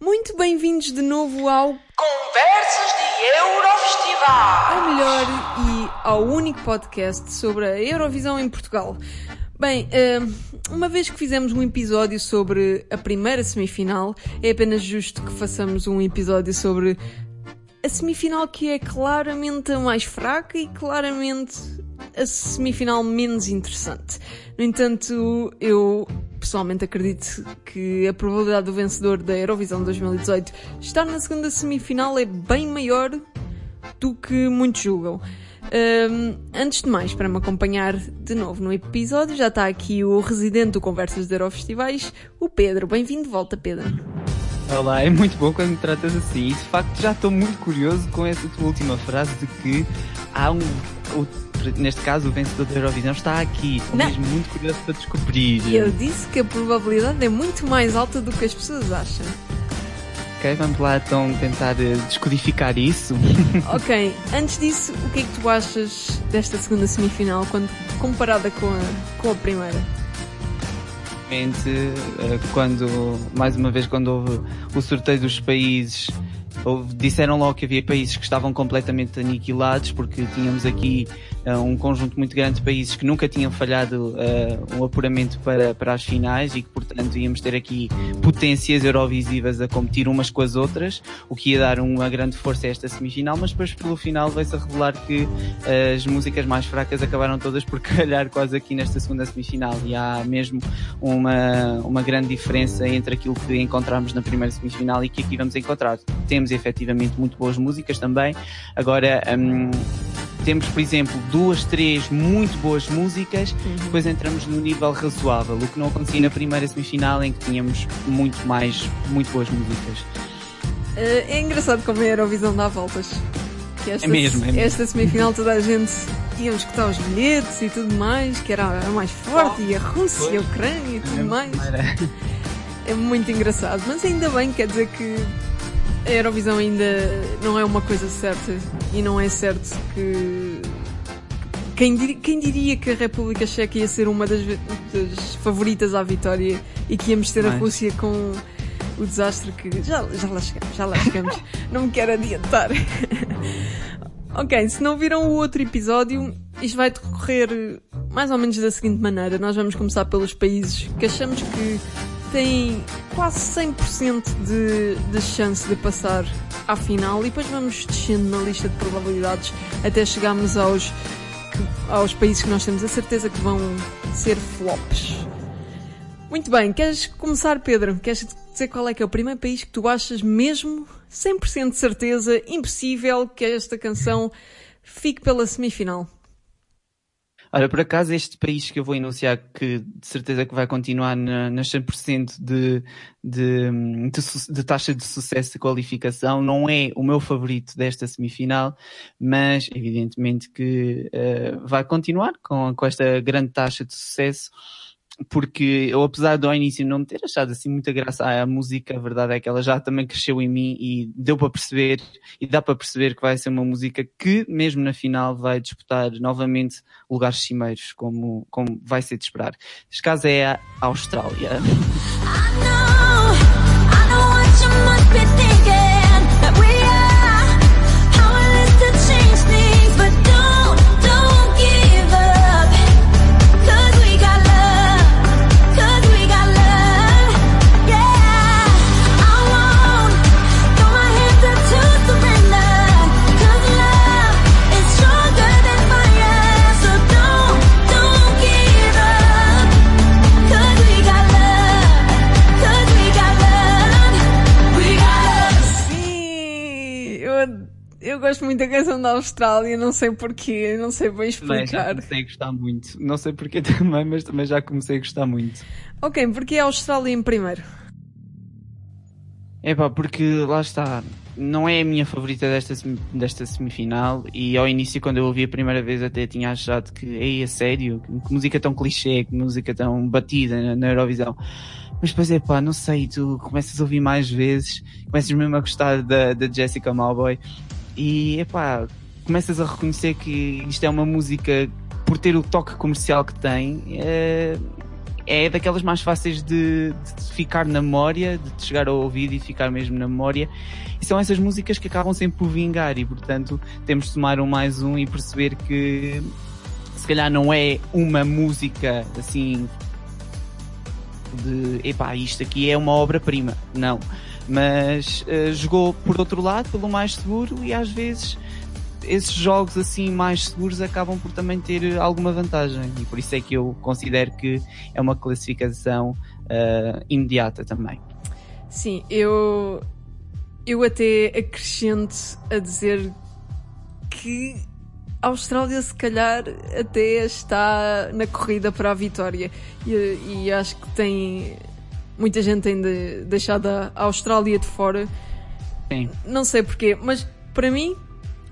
Muito bem-vindos de novo ao Conversas de Eurofestival. ao melhor e ao único podcast sobre a Eurovisão em Portugal. Bem, eh, uma vez que fizemos um episódio sobre a primeira semifinal, é apenas justo que façamos um episódio sobre a semifinal que é claramente a mais fraca e claramente a semifinal menos interessante. No entanto, eu pessoalmente acredito que a probabilidade do vencedor da Eurovisão 2018 estar na segunda semifinal é bem maior do que muitos julgam. Hum, antes de mais, para me acompanhar de novo no episódio, já está aqui o residente do Conversas de Eurofestivais, o Pedro. Bem-vindo de volta, Pedro. Olá, é muito bom quando me tratas assim. E de facto já estou muito curioso com essa tua última frase de que há um. Neste caso, o vencedor da Eurovisão está aqui. Estou mesmo muito curioso para descobrir. E eu disse que a probabilidade é muito mais alta do que as pessoas acham. Ok, vamos lá então tentar eh, descodificar isso. Ok, antes disso, o que é que tu achas desta segunda semifinal quando comparada com a, com a primeira? Realmente, eh, quando, mais uma vez, quando houve o sorteio dos países, houve- disseram logo que havia países que estavam completamente aniquilados, porque tínhamos aqui um conjunto muito grande de países que nunca tinham falhado eh, um apuramento para, para as finais e que, portanto, íamos ter aqui potências eurovisivas a competir umas com as outras, o que ia dar uma grande força a esta semifinal, mas depois, pelo final, veio-se a revelar que eh, as músicas mais fracas acabaram todas por calhar quase aqui nesta segunda semifinal e há mesmo uma, uma grande diferença entre aquilo que encontramos na primeira semifinal e que aqui vamos encontrar. Temos efetivamente muito boas músicas também. Agora, hum, temos, por exemplo, duas, três muito boas músicas, depois entramos no nível razoável, o que não acontecia na primeira semifinal em que tínhamos muito mais, muito boas músicas. Eh, é engraçado como a Eurovisão dá voltas. Esta, É mesmo, é mesmo. Esta semifinal toda a gente ia escutar os bilhetes e tudo mais, que era a mais forte, e a Rússia, a Ucrânia e tudo mais. É muito engraçado, mas ainda bem, quer dizer que a Eurovisão ainda não é uma coisa certa e não é certo que. Quem, diri- quem diria que a República Checa ia ser uma das, das favoritas à vitória e que íamos ter a Mas- Rússia com o desastre que. Já, já lá chegamos, já lá chegamos. não me quero adiantar. ok, se não viram o outro episódio, isto vai decorrer mais ou menos da seguinte maneira. Nós vamos começar pelos países que achamos que têm quase 100% de, de chance de passar à final e depois vamos descendo na lista de probabilidades até chegarmos aos, aos países que nós temos a certeza que vão ser flops. Muito bem, queres começar, Pedro? Queres dizer qual é que é o primeiro país que tu achas mesmo 100% de certeza impossível que esta canção fique pela semifinal? Olha, por acaso este país que eu vou enunciar que de certeza que vai continuar na, nas 100% de, de, de, de taxa de sucesso de qualificação não é o meu favorito desta semifinal, mas evidentemente que eh, vai continuar com, com esta grande taxa de sucesso porque eu apesar de ao início não ter achado assim muita graça à música, a verdade é que ela já também cresceu em mim e deu para perceber e dá para perceber que vai ser uma música que mesmo na final vai disputar novamente lugares cimeiros, como, como vai ser de esperar. Neste caso é a Austrália. I know, I know Eu, gosto muito da canção da Austrália, não sei porquê, não sei bem já explicar. comecei a gostar muito. Não sei porquê também, mas também já comecei a gostar muito. Ok, porque é a Austrália em primeiro? É pá, porque lá está, não é a minha favorita desta, desta semifinal e ao início quando eu ouvi a primeira vez até tinha achado que, ei, a sério, que, música tão clichê, que música tão batida na, na Eurovisão. Mas depois é pá, não sei, tu começas a ouvir mais vezes, começas mesmo a gostar da, da Jessica Malboy e é pá, começas a reconhecer que isto é uma música, por ter o toque comercial que tem, é, é daquelas mais fáceis de, de ficar na memória, de chegar ao ouvido e ficar mesmo na memória. E são essas músicas que acabam sempre por vingar e, portanto, temos de tomar um mais um e perceber que se calhar não é uma música assim de epá, isto aqui é uma obra-prima. Não. Mas eh, jogou por outro lado, pelo mais seguro, e às vezes esses jogos assim mais seguros acabam por também ter alguma vantagem. E por isso é que eu considero que é uma classificação eh, imediata também. Sim, eu. Eu até acrescento a dizer que a Austrália se calhar até está na corrida para a vitória. E, e acho que tem. Muita gente tem de, deixado a Austrália de fora. Sim. Não sei porquê, mas para mim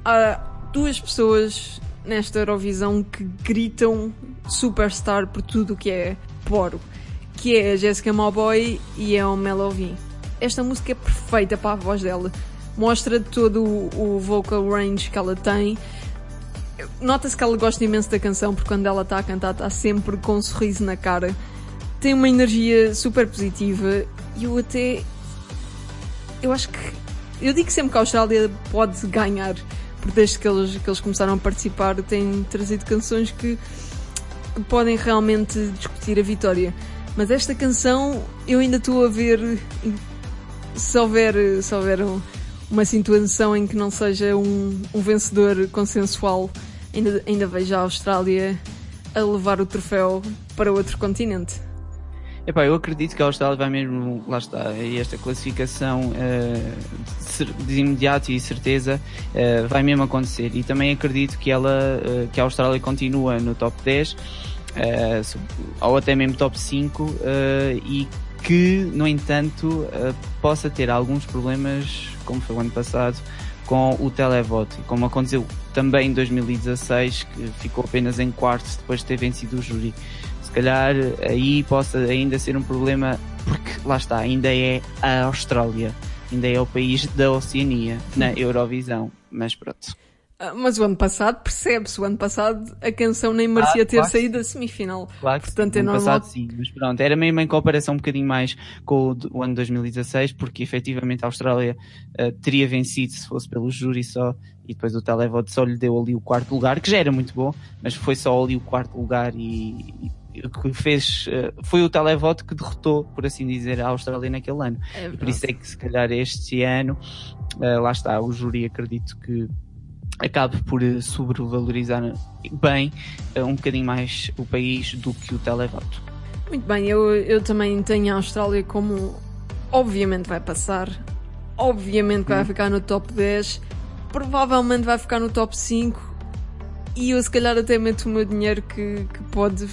há duas pessoas nesta Eurovisão que gritam superstar por tudo o que é poro, que é a Jessica Mauboy e a Melovin. Esta música é perfeita para a voz dela. Mostra todo o, o vocal range que ela tem. Nota-se que ela gosta imenso da canção porque quando ela está a cantar está sempre com um sorriso na cara. Tem uma energia super positiva e eu até eu acho que. Eu digo sempre que a Austrália pode ganhar, porque desde que eles, que eles começaram a participar têm trazido canções que, que podem realmente discutir a vitória. Mas esta canção eu ainda estou a ver se houver, se houver um- uma situação em que não seja um, um vencedor consensual, ainda, ainda vejo a Austrália a levar o troféu para outro continente. Epá, eu acredito que a Austrália vai mesmo, lá está, e esta classificação eh, de imediato e certeza eh, vai mesmo acontecer. E também acredito que ela, eh, que a Austrália continua no top 10, eh, sub- ou até mesmo top 5, eh, e que, no entanto, possa ter alguns problemas, como foi o ano passado, com o televoto, como aconteceu também em 2016, que ficou apenas em quarto depois de ter vencido o júri calhar aí possa ainda ser um problema, porque lá está, ainda é a Austrália, ainda é o país da Oceania na Eurovisão, mas pronto. Ah, Mas o ano passado, percebe-se, o ano passado a canção nem merecia Ah, ter claro. saído da semifinal. Claro que Portanto, sim, é normal. passado sim, mas pronto, era mesmo em comparação um bocadinho mais com o, o ano 2016, porque efetivamente a Austrália eh, teria vencido se fosse pelo júri só, e depois o televoto só lhe deu ali o quarto lugar, que já era muito bom, mas foi só ali o quarto lugar e, que fez eh, foi o televoto que derrotou, por assim dizer, a Austrália naquele ano. É E por isso é que se calhar este ano, eh, lá está, o júri acredito que acabe por eh, sobrevalorizar bem um bocadinho mais o país do que o televoto. Muito bem, eu, eu também tenho a Austrália como obviamente vai passar, obviamente que vai ficar no top 10, provavelmente vai ficar no top 5 e eu se calhar até meto o meu dinheiro que, que pode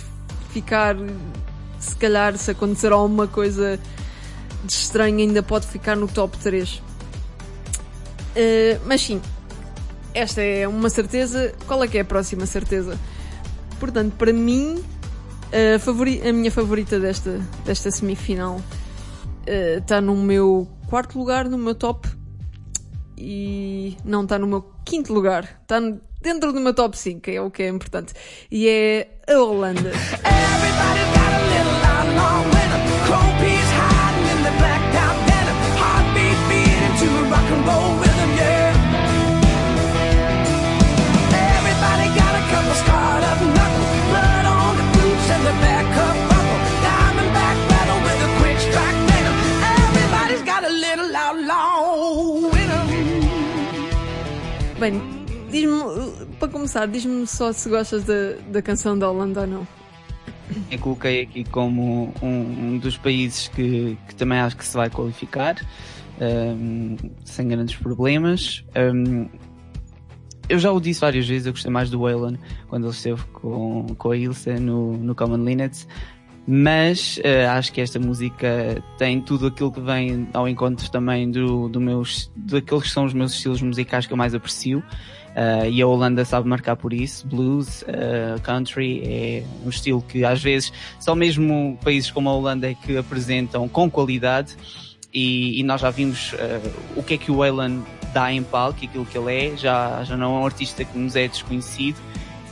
ficar, se calhar se acontecer alguma coisa de estranho ainda pode ficar no top 3. Eh, mas sim, esta é uma certeza. Qual é que é a próxima certeza? Portanto, para mim, a, a minha favorita desta, desta semifinal está no meu quarto lugar, no meu top. E não está no meu quinto lugar. Está dentro do meu top 5, é o que é importante. E é a Holanda. Bem, diz-me, para começar, diz-me só se gostas da, da canção da Holanda ou não. Eu coloquei aqui como um, um dos países que, que também acho que se vai qualificar, hum, sem grandes problemas. Hum, eu já o disse várias vezes, eu gostei mais do Waylon quando ele esteve com, com a Ilse no, no Common Linux, mas eh, acho que esta música tem tudo aquilo que vem ao encontro também do, do meus, daqueles que são os meus estilos musicais que eu mais aprecio. Uh, e a Holanda sabe marcar por isso. Blues, uh, country é um estilo que às vezes só mesmo países como a Holanda é que apresentam com qualidade. E, e nós já vimos uh, o que é que o Waylon dá em palco, aquilo que ele é. Já, já não é um artista que nos é desconhecido.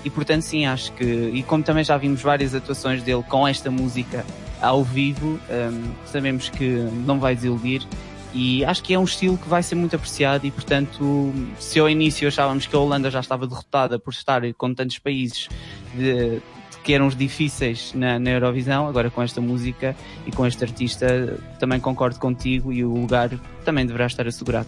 E portanto, sim, acho que. E como também já vimos várias atuações dele com esta música ao vivo, hum, sabemos que não vai desiludir. E acho que é um estilo que vai ser muito apreciado. E portanto, se ao início achávamos que a Holanda já estava derrotada por estar com tantos países de- que eram os difíceis na, na Eurovisão, agora com esta música e com este artista, também concordo contigo e o lugar também deverá estar assegurado.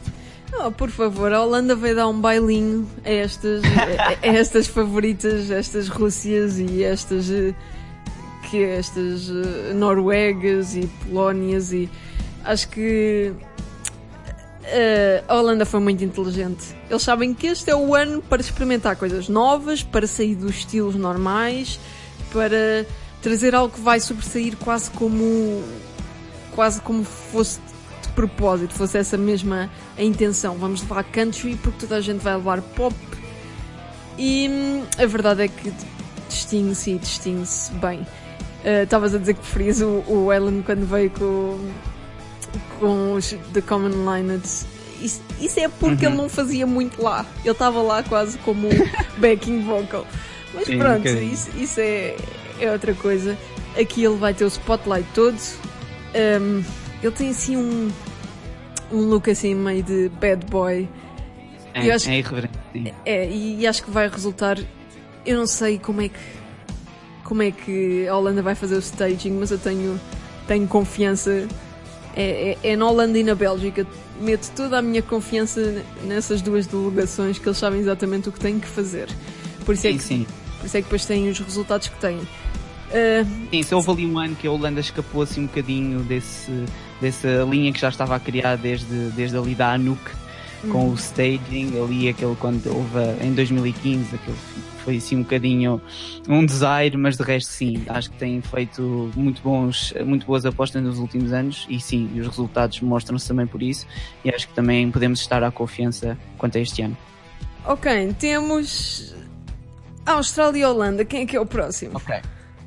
Oh, por favor, a Holanda vai dar um bailinho a estas, a, estas favoritas, estas Rússias e estas que estas eh, Noruegas e Polónias e acho que eh, a Holanda foi muito inteligente. Eles sabem que este é o ano para experimentar coisas novas, para sair dos estilos normais, para trazer algo que vai sobressair quase como quase como fosse de propósito, fosse essa mesma a intenção. Vamos levar country porque toda a gente vai levar pop. E hum, a verdade é que distingue-se e distingue-se bem. Ah, Estavas a dizer que preferias o, o Ellen quando veio com, com os The Common Lineage. Isso, isso é porque Uhum. ele não fazia muito lá. Ele estava lá quase como backing vocal. Mas Sim, pronto, isso, isso é, é outra coisa. Aqui ele vai ter o spotlight todo. Um, ele tem assim um, um look assim meio de bad boy. É, acho- é irreverente. É, e acho que vai resultar. Eu não sei como é que. Como é que a Holanda vai fazer o staging, mas eu tenho, tenho confiança. É, é, é na Holanda e na Bélgica. Meto toda a minha confiança nessas duas delegações que eles sabem exatamente o que têm que fazer. Por isso, é Sim, que, sim. por isso é que depois têm os resultados que têm. Ah, Sim, se houve ali um ano que a Holanda escapou assim um bocadinho desse, dessa linha que já estava a criar desde, desde ali da Anuk, com o staging, ali aquele quando houve em 2015, aquele foi assim um bocadinho um desaire, mas de resto sim, acho que têm feito muito bons, muito boas apostas nos últimos anos e sim, os resultados mostram-se também por isso e acho que também podemos estar à confiança quanto a este ano. ok, temos. Austrália e Holanda. Quem é que é o próximo? Ok.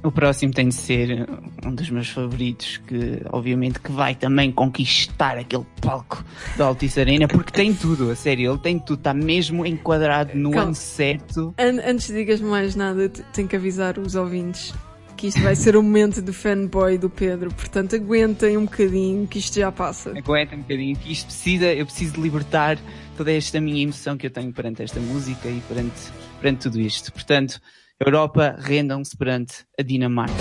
O próximo tem de ser um dos meus favoritos, que obviamente que vai também conquistar aquele palco da Altice Arena, porque tem tudo, a sério, ele tem tudo, está mesmo enquadrado no Calma. ano certo. An- antes de digas mais nada, tenho que avisar os ouvintes que isto vai ser o momento do fanboy do Pedro. Portanto, aguentem um bocadinho que isto já passa. Aguenta um bocadinho, que isto precisa, eu preciso de libertar toda esta minha emoção que eu tenho perante esta música e perante, perante tudo isto. Portanto, Europa, rendam-se perante a Dinamarca.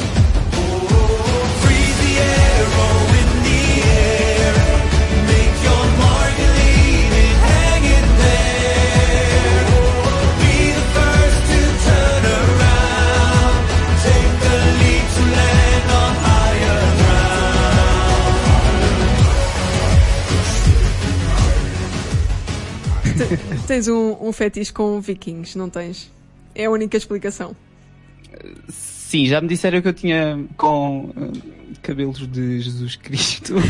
Tens um, um fetiche com vikings, não tens? É a única explicação. Sim, já me disseram que eu tinha com hum, cabelos de Jesus Cristo.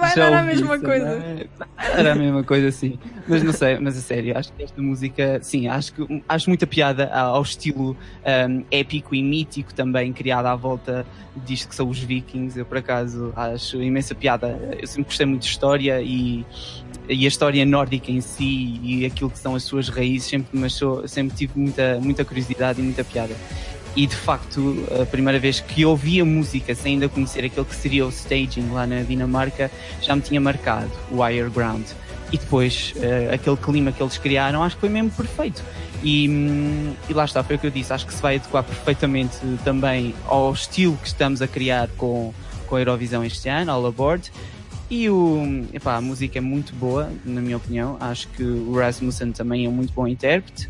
Vai Já dar a mesma isso, coisa. não é? Era a mesma coisa, sim. Mas não sei, mas a sério, acho que esta música, sim, acho que acho muita piada ao estilo hum, épico e mítico também criado à volta disto que são os vikings. Eu por acaso acho imensa piada. Eu sempre gostei muito de história e, e a história nórdica em si e aquilo que são as suas raízes sempre me achou, sempre tive muita, muita curiosidade e muita piada. E de facto, a primeira vez que ouvi a música sem ainda conhecer aquele que seria o staging lá na Dinamarca, já me tinha marcado o Higher Ground. E depois, eh, aquele clima que eles criaram, acho que foi mesmo perfeito. E, hum, e lá está, foi o que eu disse, acho que se vai adequar perfeitamente também ao estilo que estamos a criar com, com a Eurovisão este ano, All Aboard. E o, epá, a música é muito boa, na minha opinião. Acho que o Rasmussen também é um muito bom intérprete.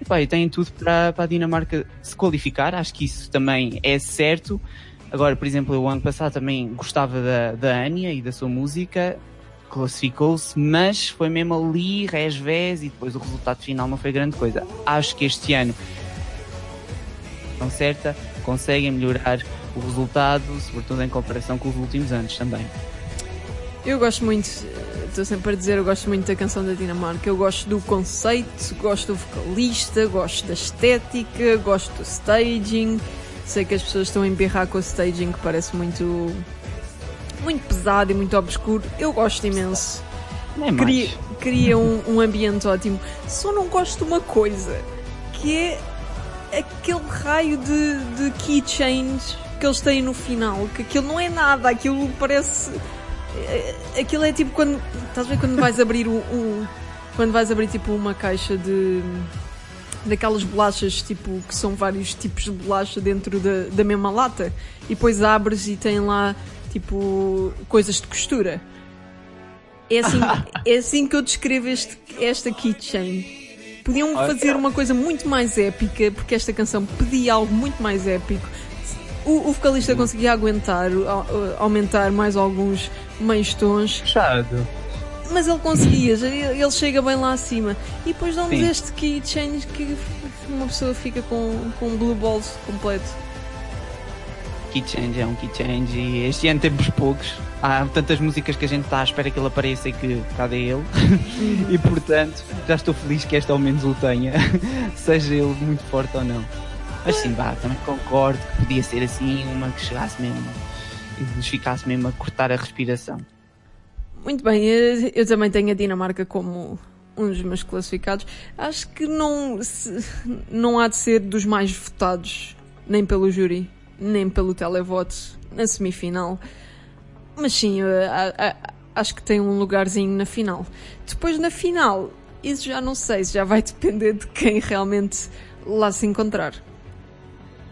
Epá, e tem tudo para, para a Dinamarca se qualificar. Acho que isso também é certo. Agora, por exemplo, eu ano passado também gostava da, da Anya e da sua música. Classificou-se, mas foi mesmo ali, resvés, e depois o resultado final não foi grande coisa. Acho que este ano, não certa, conseguem melhorar o resultado, sobretudo em comparação com os últimos anos também. Eu gosto muito, estou sempre a dizer, eu gosto muito da canção da Dinamarca. Eu gosto do conceito, gosto do vocalista, gosto da estética, gosto do staging. Sei que as pessoas estão a emberrar com o staging que parece muito. muito pesado e muito obscuro. Eu gosto imenso. É mais. Cria, cria um, um ambiente ótimo. Só não gosto de uma coisa. Que que é aquele raio de, de keychains que eles têm no final, que aquilo não é nada, aquilo parece. Eh, Aquilo é tipo quando. Estás a ver quando vais abrir um. um- quando vais abrir tipo uma caixa de. daquelas bolachas tipo que são vários tipos de bolacha dentro da, da mesma lata e depois abres e tem lá tipo coisas de costura. É assim, é assim que eu descrevo este, esta keychain. Podiam fazer uma coisa muito mais épica, porque esta canção pedia algo muito mais épico. O, o vocalista conseguia aguentar, a- aumentar mais alguns meios tons, Fechado. mas ele conseguia, ele chega bem lá acima. E depois dá-nos Sim. este keychain que uma pessoa fica com, com um blue balls completo. Key change é um key change e este ano temos poucos. Há tantas músicas que a gente está à espera que ele apareça e que cadê ele. e portanto, já estou feliz que esta ao menos o tenha, seja ele muito forte ou não. Mas sim, vá, também concordo que podia ser assim uma que chegasse mesmo e nos ficasse mesmo a cortar a respiração. Muito bem, eu, também tenho a Dinamarca como um dos meus classificados. Acho que não, se- não há de ser dos mais votados, nem pelo júri, nem pelo televoto, na semifinal. Mas sim, a- a- acho que tem um lugarzinho na final. Depois na final, isso já não sei, já vai depender de quem realmente lá se encontrar.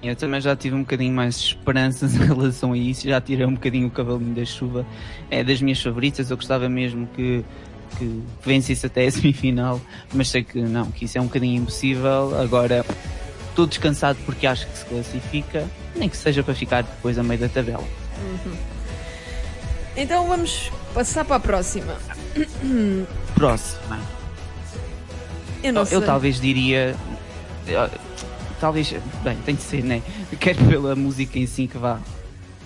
Eu também já tive um bocadinho mais de esperanças em relação a isso, já tirei um bocadinho o cavalinho da chuva. É das minhas favoritas, eu gostava mesmo que, que vencesse até a semifinal, mas sei que não, que isso é um bocadinho impossível. Agora, estou descansado porque acho que se classifica, nem que seja para ficar depois a meio da tabela. Então vamos passar para a próxima. Próxima. Eu não sei. Eu talvez diria. Talvez. Bem, tem de ser, né? Quer pela música em si que vá.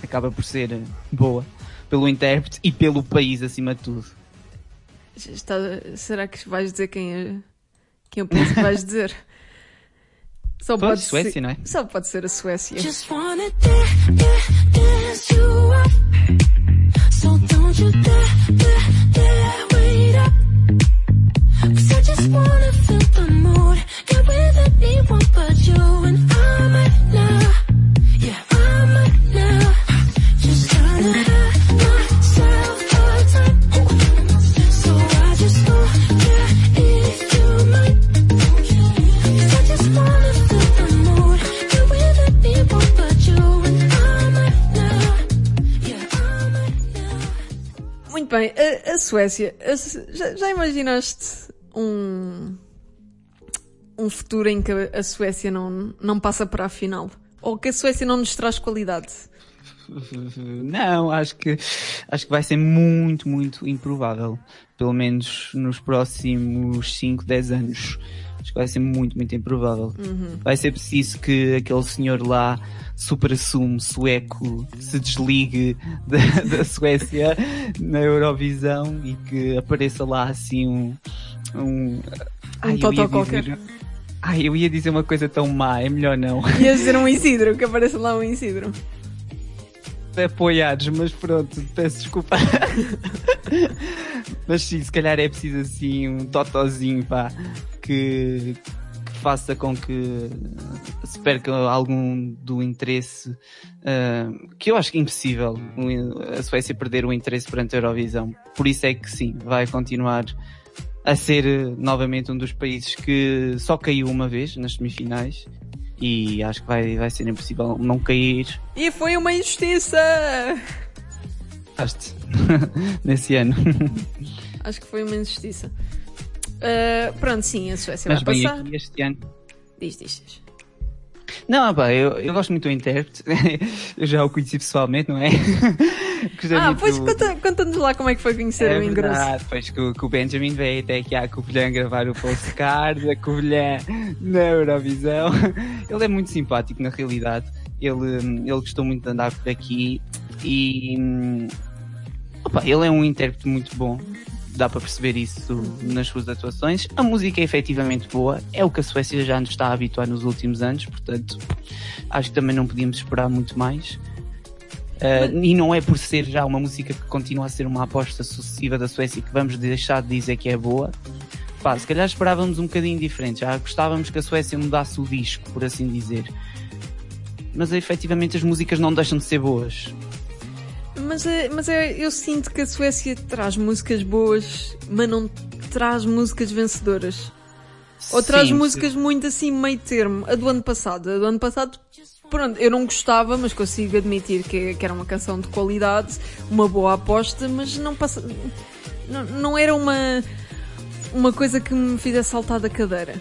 Acaba por ser eh, boa. Pelo intérprete e pelo país acima de tudo. Está- será que vais dizer quem, é, quem eu penso que vais dizer? Só Pois, pode Suécia, ser, não é? Só pode ser a Suécia. Just wanna dance, dance, you up. So don't you dare, dare, dare wait up. 'Cause I just wanna feel the mood. Muito bem, a, Suécia. já, já imaginaste um, um futuro em que a Suécia não, não passa para a final? Ou que a Suécia não nos traz qualidade? Não, acho que acho que vai ser muito, muito improvável. Pelo menos nos próximos 5, 10 anos. Acho que vai ser muito, muito improvável. Vai ser preciso que aquele senhor lá, super assume sueco, se desligue da, da Suécia na Eurovisão e que apareça lá assim um. Um, Ai, eu ia totó qualquer. Ai, eu ia dizer uma coisa tão má, é melhor não. Ias dizer um Isidro, que apareça lá um Isidro. apoiados, mas pronto, peço desculpa. mas sim, se calhar é preciso assim um totozinho, pá, que, que faça com que se perca algum do interesse, ah, que eu acho que é impossível a Suécia perder o interesse perante a Eurovisão. Por isso é que sim, vai continuar a ser eh, novamente um dos países que só caiu uma vez nas semifinais. E acho que vai, vai ser impossível não cair E foi uma injustiça! Gostaste nesse ano. Acho que foi uma injustiça. Ah, pronto, sim, a Suécia Mas vai bem, passar. aqui este ano. Diz, diz, diz. Não, pá, eu, eu gosto muito do intérprete. eu já o conheci pessoalmente, não é? Gostei Ah, pois do- conta- conta-nos lá como é que foi conhecer É o engrosso. verdade, pois que, o- que o Benjamin veio até aqui à Covilhã gravar o postcard, a Covilhã na Eurovisão. Ele é muito simpático na realidade. Ele, ele gostou muito de andar por aqui e hum, opa, ele é um intérprete muito bom. Dá para perceber isso nas suas atuações. A música é efetivamente boa, é o que a Suécia já nos está a habituar nos últimos anos, portanto, acho que também não podíamos esperar muito mais. Uh, e não é por ser já uma música que continua a ser uma aposta sucessiva da Suécia que vamos deixar de dizer que é boa, pá, se calhar esperávamos um bocadinho diferente. Já gostávamos que a Suécia mudasse o disco, por assim dizer. Mas efetivamente as músicas não deixam de ser boas. Mas, é, mas é, eu sinto que a Suécia traz músicas boas, mas não traz músicas vencedoras. Ou traz Sim, músicas muito assim, meio termo. A do ano passado. A do ano passado, pronto, eu não gostava, mas consigo admitir que, que era uma canção de qualidade, uma boa aposta, mas não passa. Não, não era uma, uma coisa que me fizesse saltar da cadeira.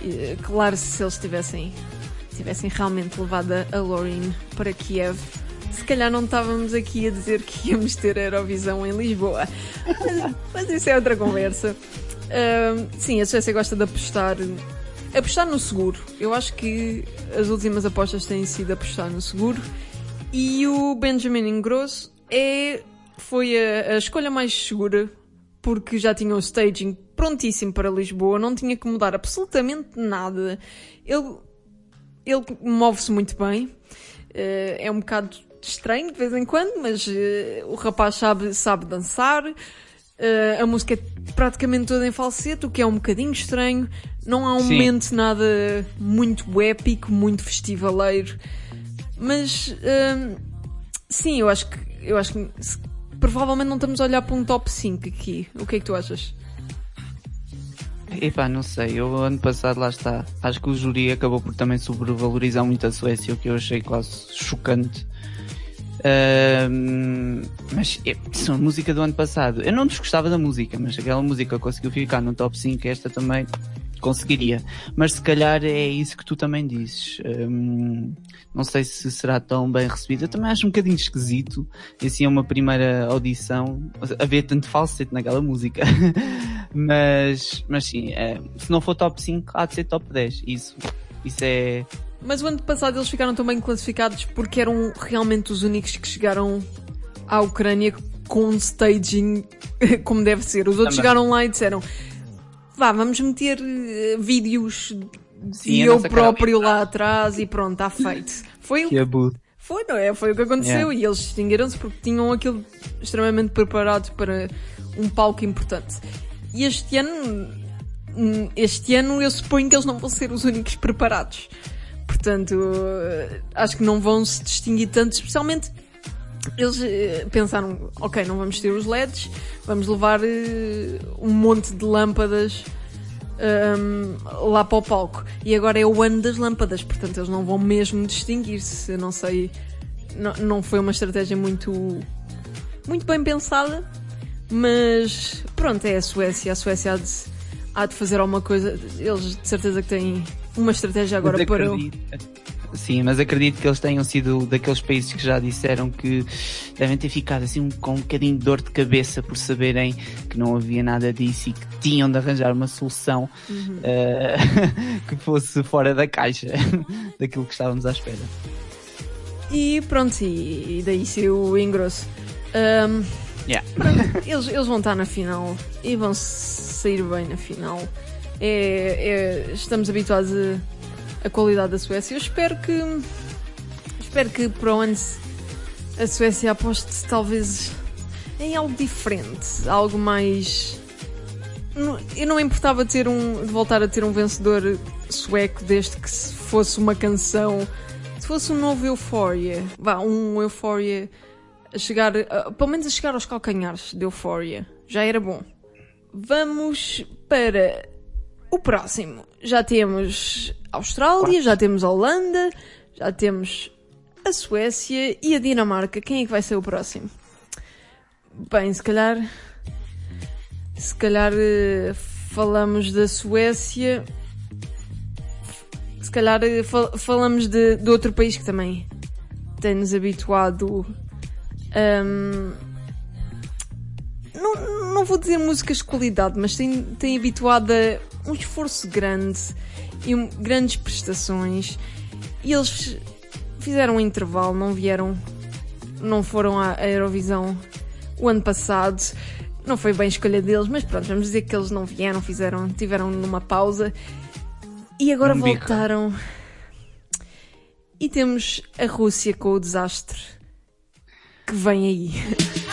E, Claro, se eles tivessem, tivessem realmente levado a Loreen para Kiev, se calhar não estávamos aqui a dizer que íamos ter a Eurovisão em Lisboa. Mas, mas isso é outra conversa. Ahm, sim, a Suécia gosta de apostar. Apostar no seguro. Eu acho que as últimas apostas têm sido apostar no seguro. E o Benjamin Ingrosso é, foi a, a escolha mais segura porque já tinha o staging prontíssimo para Lisboa, não tinha que mudar absolutamente nada. Ele, ele move-se muito bem. Eh, é um bocado estranho de vez em quando, mas eh, o rapaz sabe, sabe dançar. Eh, a música é praticamente toda em falsete, o que é um bocadinho estranho. Não há um Sim. momento nada muito épico, muito festivaleiro. Mas hum, sim, eu acho que eu acho que se- provavelmente não estamos a olhar para um top 5 aqui. O que é que tu achas? Epá, não sei, eu ano passado lá está. Acho que o júri acabou por também sobrevalorizar muito a Suécia, o que eu achei quase chocante. Mas é, isso é a música do ano passado. Eu não desgostava da música, mas aquela música conseguiu ficar no top 5, esta também conseguiria. Mas se calhar é isso que tu também dizes. Ahm, não sei se será tão bem recebida. Eu também acho um bocadinho esquisito. Assim é uma primeira audição, haver tanto falsete naquela música. mas, mas sim, é, se não for top 5, há de ser top 10. Isso, isso é. Mas o ano passado eles ficaram tão bem classificados porque eram realmente os únicos que chegaram à Ucrânia com um staging como deve ser. Os outros Também. chegaram lá e disseram: vá, vamos meter eh, vídeos de Sim, a eu próprio lá atrás e pronto, está feito. Foi, Que abuso. Foi, não é? Foi o que aconteceu Yeah. e eles distinguiram-se porque tinham aquilo extremamente preparado para um palco importante. E este ano, hum, este ano eu suponho que eles não vão ser os únicos preparados. Portanto, eh, acho que não vão se distinguir tanto, especialmente eles eh, pensaram, ok, não vamos ter os LEDs, vamos levar eh, um monte de lâmpadas hum, lá para o palco. E agora é o ano das lâmpadas, portanto eles não vão mesmo distinguir-se. Não sei, não, não foi uma estratégia muito, muito bem pensada, mas pronto, é a Suécia. A Suécia há de, há de fazer alguma coisa. Eles de certeza que têm uma estratégia agora Mas para. o- acredito- Sim, mas acredito que eles tenham sido daqueles países que já disseram que devem ter ficado assim com um bocadinho de dor de cabeça por saberem que não havia nada disso e que tinham de arranjar uma solução Uhum. eh, que fosse fora da caixa daquilo que estávamos à espera. E pronto, e, daí saiu o engrosso. Hum, Yeah. eles, eles vão estar na final e vão sair bem na final. É, é- estamos habituados a qualidade da Suécia. Eu espero que espero que para o ano a Suécia aposte talvez em algo diferente, algo mais. Eu não importava ter um, de voltar a ter um vencedor sueco desde que se fosse uma canção, se fosse um novo Euphoria, vá, um Euphoria a chegar, a- pelo menos a chegar aos calcanhares de Euphoria. Já era bom. Vamos para o próximo. Já temos Austrália, já temos Holanda, já temos a Suécia e a Dinamarca. Quem é que vai ser o próximo? Bem, se calhar. Se calhar eh, falamos da Suécia. Se calhar eh, fal- falamos de, de outro país que também tem-nos habituado. ahm, não, não vou dizer músicas de qualidade, mas tem, tem habituado a um esforço grande e um- grandes prestações. E eles fizeram um intervalo, não vieram, não foram à Eurovisão o ano passado. Não foi bem escolha deles, mas pronto, vamos dizer que eles não vieram, fizeram, tiveram numa pausa e agora Um bico. voltaram. E temos a Rússia com o desastre que vem aí.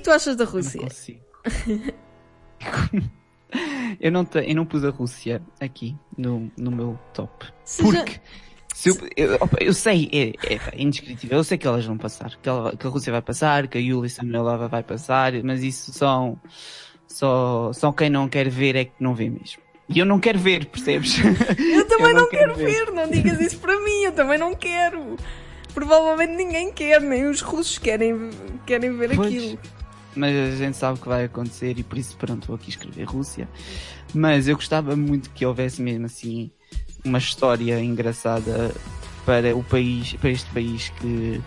que que tu achas da Eu não Rússia? consigo. eu, não te, eu não pus a Rússia aqui no, no meu top. Porque se eu, eu, eu sei, é, é, indescritível. Eu sei que elas vão passar. Que, ela- que a Rússia vai passar, que a Yulia Samuelova vai passar, mas isso são, só, só quem não quer ver é que não vê mesmo. E eu não quero ver, percebes? Eu também Eu não, não quero quero ver. não digas isso para mim, eu também não quero. Provavelmente ninguém quer, nem os russos querem, querem ver Pois. aquilo. Mas a gente sabe que vai acontecer e por isso pronto vou aqui escrever Rússia mas eu gostava muito que houvesse mesmo assim uma história engraçada para o país para este país que,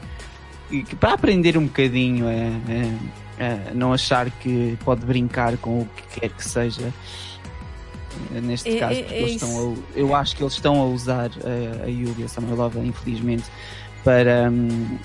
que- para aprender um bocadinho a, a- a não achar que pode brincar com o que quer que seja neste É- caso é- porque é eles estão a, eu acho que eles estão a usar a, a Yulia Samoilova infelizmente para hum,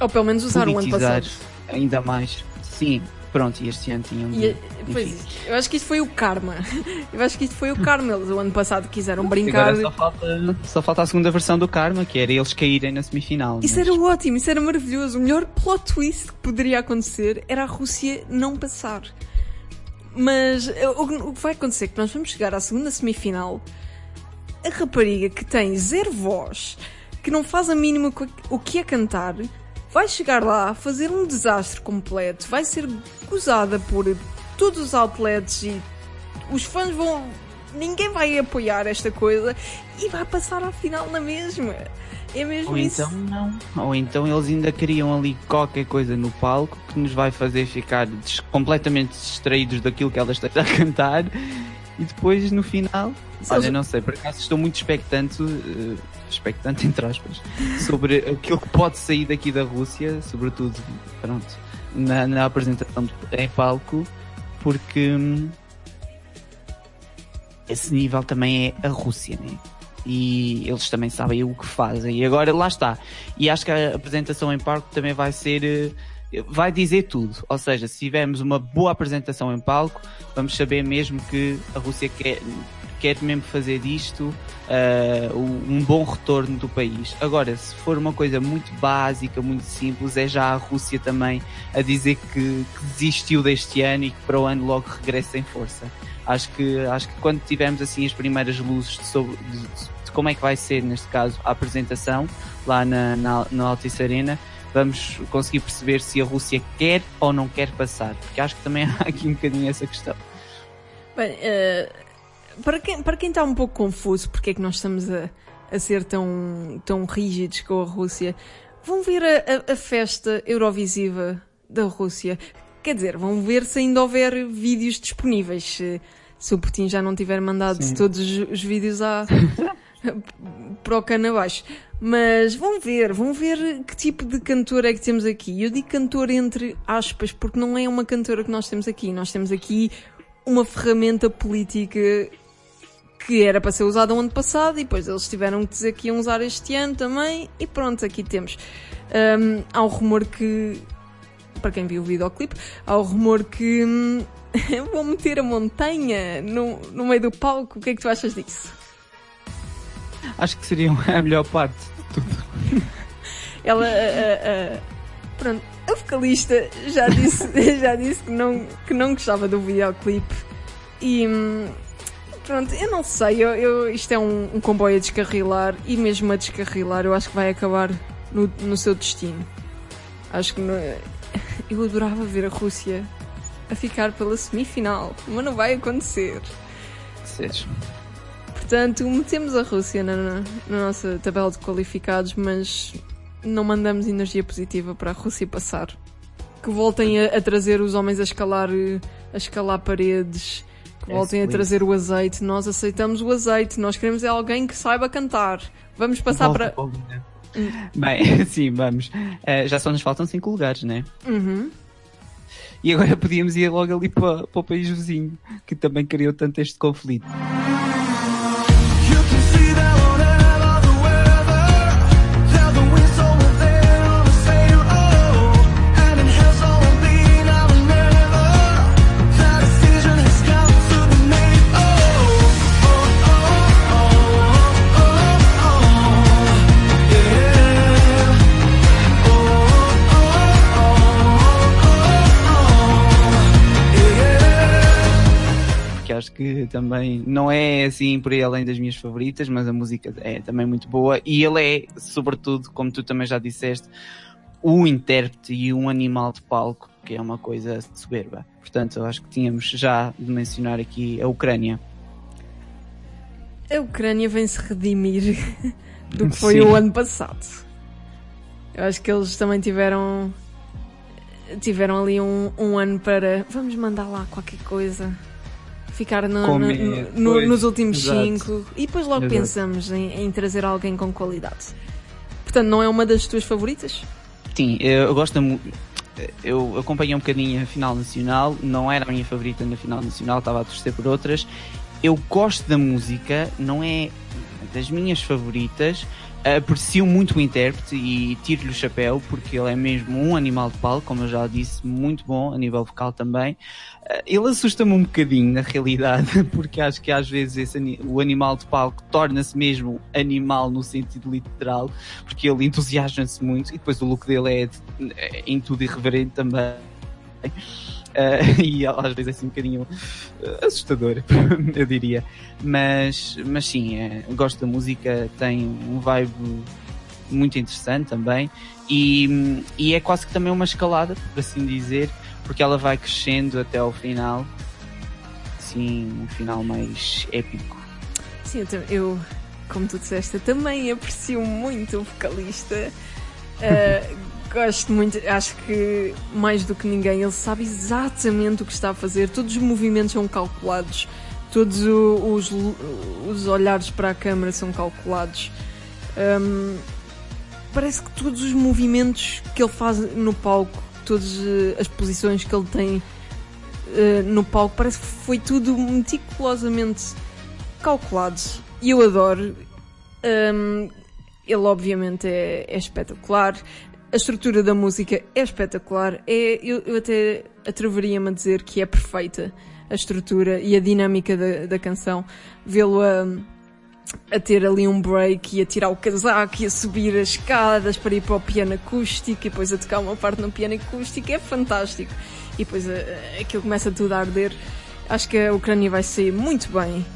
Ou pelo menos usaram o ano passado. ainda mais. Sim, pronto, e este ano tinham E, pois, eu acho que isto foi o karma. Eu acho que isto foi o karma. Eles o ano passado quiseram brincar. Agora só falta, só falta a segunda versão do Karma, que era eles caírem na semifinal. Isso mas- era ótimo, isso era maravilhoso. O melhor plot twist que poderia acontecer era a Rússia não passar. Mas eh, o que o que vai acontecer é que nós vamos chegar à segunda semifinal. A rapariga que tem zero voz, que não faz a mínima o que é cantar, vai chegar lá, fazer um desastre completo, vai ser gozada por todos os outlets e os fãs vão. Ninguém vai apoiar esta coisa e vai passar à final na mesma. É mesmo Ou isso. então não. Ou então eles ainda criam ali qualquer coisa no palco que nos vai fazer ficar des- completamente distraídos daquilo que ela esteja a cantar e depois no final. Se Olha, eles- não sei, por acaso estou muito expectante, eh, expectante entre aspas, sobre aquilo que pode sair daqui da Rússia, sobretudo, pronto, na, na apresentação em palco, porque hum, esse nível também é a Rússia, né? E eles também sabem o que fazem. E agora lá está. E acho que a apresentação em palco também vai ser. eh, Vai dizer tudo. Ou seja, se tivermos uma boa apresentação em palco, vamos saber mesmo que a Rússia quer, quer mesmo fazer disto um um bom retorno do país. Agora, se for uma coisa muito básica, muito simples, é já a Rússia também a dizer que, que desistiu deste ano e que para o ano logo regressa em força. Acho que, acho que quando tivermos assim as primeiras luzes de, sobre, de, de como é que vai ser, neste caso, a apresentação lá na, na, na Altice Arena, vamos conseguir perceber se a Rússia quer ou não quer passar. Porque acho que também há aqui um bocadinho essa questão. Bem, eh, para, quem, para quem está um pouco confuso porque é que nós estamos a, a ser tão, tão rígidos com a Rússia, vão ver a, a- a festa Eurovisiva da Rússia. Quer dizer, vão ver se ainda houver vídeos disponíveis. Se, se o Putin já não tiver mandado Sim. todos os, os vídeos à, para o cano abaixo. Mas vão ver, vão ver que tipo de cantora é que temos aqui. Eu digo cantora entre aspas, porque não é uma cantora que nós temos aqui. Nós temos aqui uma ferramenta política que era para ser usada o ano passado e depois eles tiveram que dizer que iam usar este ano também e pronto, aqui temos. Hum, há um rumor que, para quem viu o videoclipe, há o rumor que hum, vão meter a montanha no, no meio do palco. O que é que tu achas disso? Acho que seria a melhor parte. Ela, a- a- a- pronto, a vocalista já disse, já disse que, não, que não gostava do videoclipe e hum, pronto, eu não sei, eu, eu- isto é um, um comboio a descarrilar e mesmo a descarrilar eu acho que vai acabar no, no seu destino. Acho que no- eu adorava ver a Rússia a ficar pela semifinal, mas não vai acontecer. Seja. Portanto, metemos a Rússia na, na- na nossa tabela de qualificados, mas não mandamos energia positiva para a Rússia passar. Que voltem a, a trazer os homens a escalar, a escalar paredes, que É voltem a trazer o azeite. Nós aceitamos o azeite, nós queremos é alguém que saiba cantar. Vamos passar Volta para. o Lina. Bem, sim, vamos. Eh, já só nos faltam 5 lugares, né? Uhum. E agora podíamos ir logo ali para, para o país vizinho, que também criou tanto este conflito. Acho que também não é assim por aí além das minhas favoritas, mas a música é também muito boa e ele é, sobretudo, como tu também já disseste, o intérprete e um animal de palco, que é uma coisa soberba. Portanto, eu acho que tínhamos já de mencionar aqui a Ucrânia. A Ucrânia vem-se redimir do que foi Sim. o ano passado. Eu acho que eles também tiveram tiveram ali um, um ano para vamos mandar lá qualquer coisa ficar no- Com no- no- nos últimos exato. cinco e depois logo Exato. pensamos em, em trazer alguém com qualidade. Portanto, não é uma das tuas favoritas? Sim, eu eu gosto da mu- eu acompanhei um bocadinho a final nacional, não era a minha favorita na final nacional, estava a torcer por outras. Eu gosto da música, não é das minhas favoritas. Aprecio muito o intérprete e tiro-lhe o chapéu porque ele é mesmo um animal de palco, como eu já disse, muito bom a nível vocal também. Eh, Ele assusta-me um bocadinho na realidade, porque acho que às vezes esse o animal de palco torna-se mesmo animal no sentido literal, porque ele entusiasma-se muito e depois o look dele é, é em tudo irreverente também. Eh, e às vezes é assim um bocadinho eh, assustador, eu diria. Mas, mas sim, eh, gosto da música, tem um vibe muito interessante também e, e é quase que também uma escalada, por assim dizer, porque ela vai crescendo até ao final. Sim, um final mais épico. Sim, eu, como tu disseste, também aprecio muito o vocalista. Uh, gosto muito, acho que mais do que ninguém, ele sabe exatamente o que está a fazer, todos os movimentos são calculados, todos os, os olhares para a câmara são calculados. Um, parece que todos os movimentos que ele faz no palco, todas eh, as posições que ele tem eh, no palco, parece que foi tudo meticulosamente calculado. E eu adoro. Um, ele obviamente é, é espetacular. A estrutura da música é espetacular. É, eu, eu até atreveria-me a dizer que é perfeita a estrutura e a dinâmica da, da canção. Vê-lo a, a ter ali um break e a tirar o casaco e a subir as escadas para ir para o piano acústico e depois a tocar uma parte no piano acústico é fantástico. E depois eh, aquilo começa tudo a arder. Acho que a Ucrânia vai sair muito bem.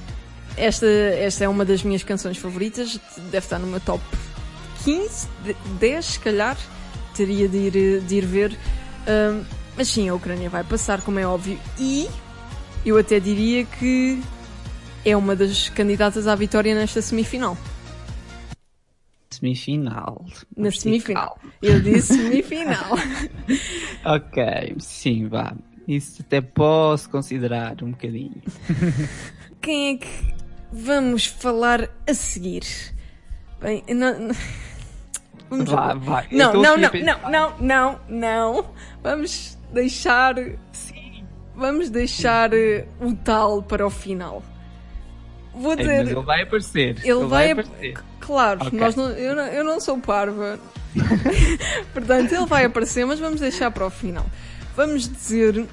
Esta, esta é uma das minhas canções favoritas, deve estar no meu top 15, de- 10 se calhar, teria de ir, de ir ver. Ahm, mas sim, a Ucrânia vai passar, como é óbvio, e eu até diria que é uma das candidatas à vitória nesta semifinal. Semifinal. Na semifinal. Eu disse semifinal. Ok, sim, vá. Isso até posso considerar um bocadinho. Quem é que vamos falar a seguir? Bem, não. Vamos lá. vai. Eu Não, não, não, não, não, não, não. Vamos deixar. Vamos deixar eh, o tal para o final. Vou Ei, dizer. mas ele vai aparecer. Ele vai ap- aparecer. Claro, Ok. nós não- eu, não, eu não sou parva. Portanto, ele vai aparecer, mas vamos deixar para o final. Vamos dizer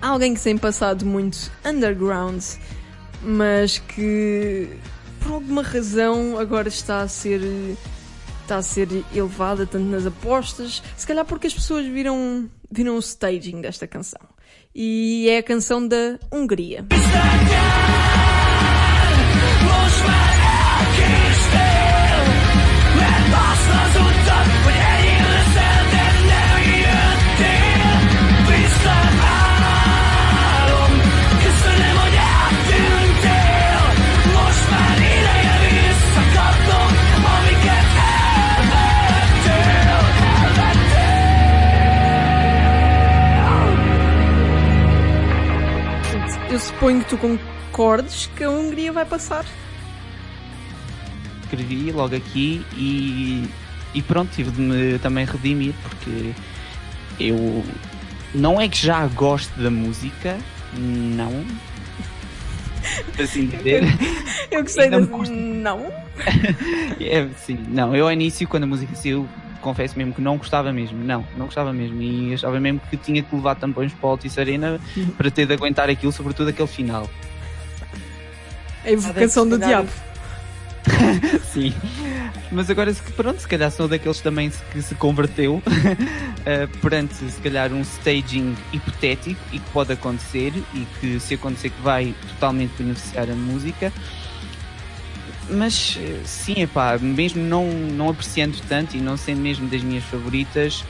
alguém que tem passado muito underground, mas que por alguma razão agora está a ser está a ser elevada tanto nas apostas, se calhar porque as pessoas viram viram o staging desta canção. E é a canção da Hungria. Suponho que tu concordes que a Hungria vai passar. Escrevi logo aqui e, e pronto, tive de me também redimir porque eu não é que já gosto da música, não. Assim dizer. Eu gostei custa. Não? É, sim, não, eu ao início, quando a música saiu, confesso mesmo que não gostava mesmo, não, não gostava mesmo e achava mesmo que tinha que levar tampões para o Altice Arena para ter de aguentar aquilo, sobretudo aquele final. A evocação do diabo. Sim. Mas agora, pronto, se calhar sou daqueles também que se converteu eh, perante, se calhar, um staging hipotético e que pode acontecer e que, se acontecer, que vai totalmente beneficiar a música. Mas, sim, epá, mesmo não, não apreciando tanto e não sendo mesmo das minhas favoritas,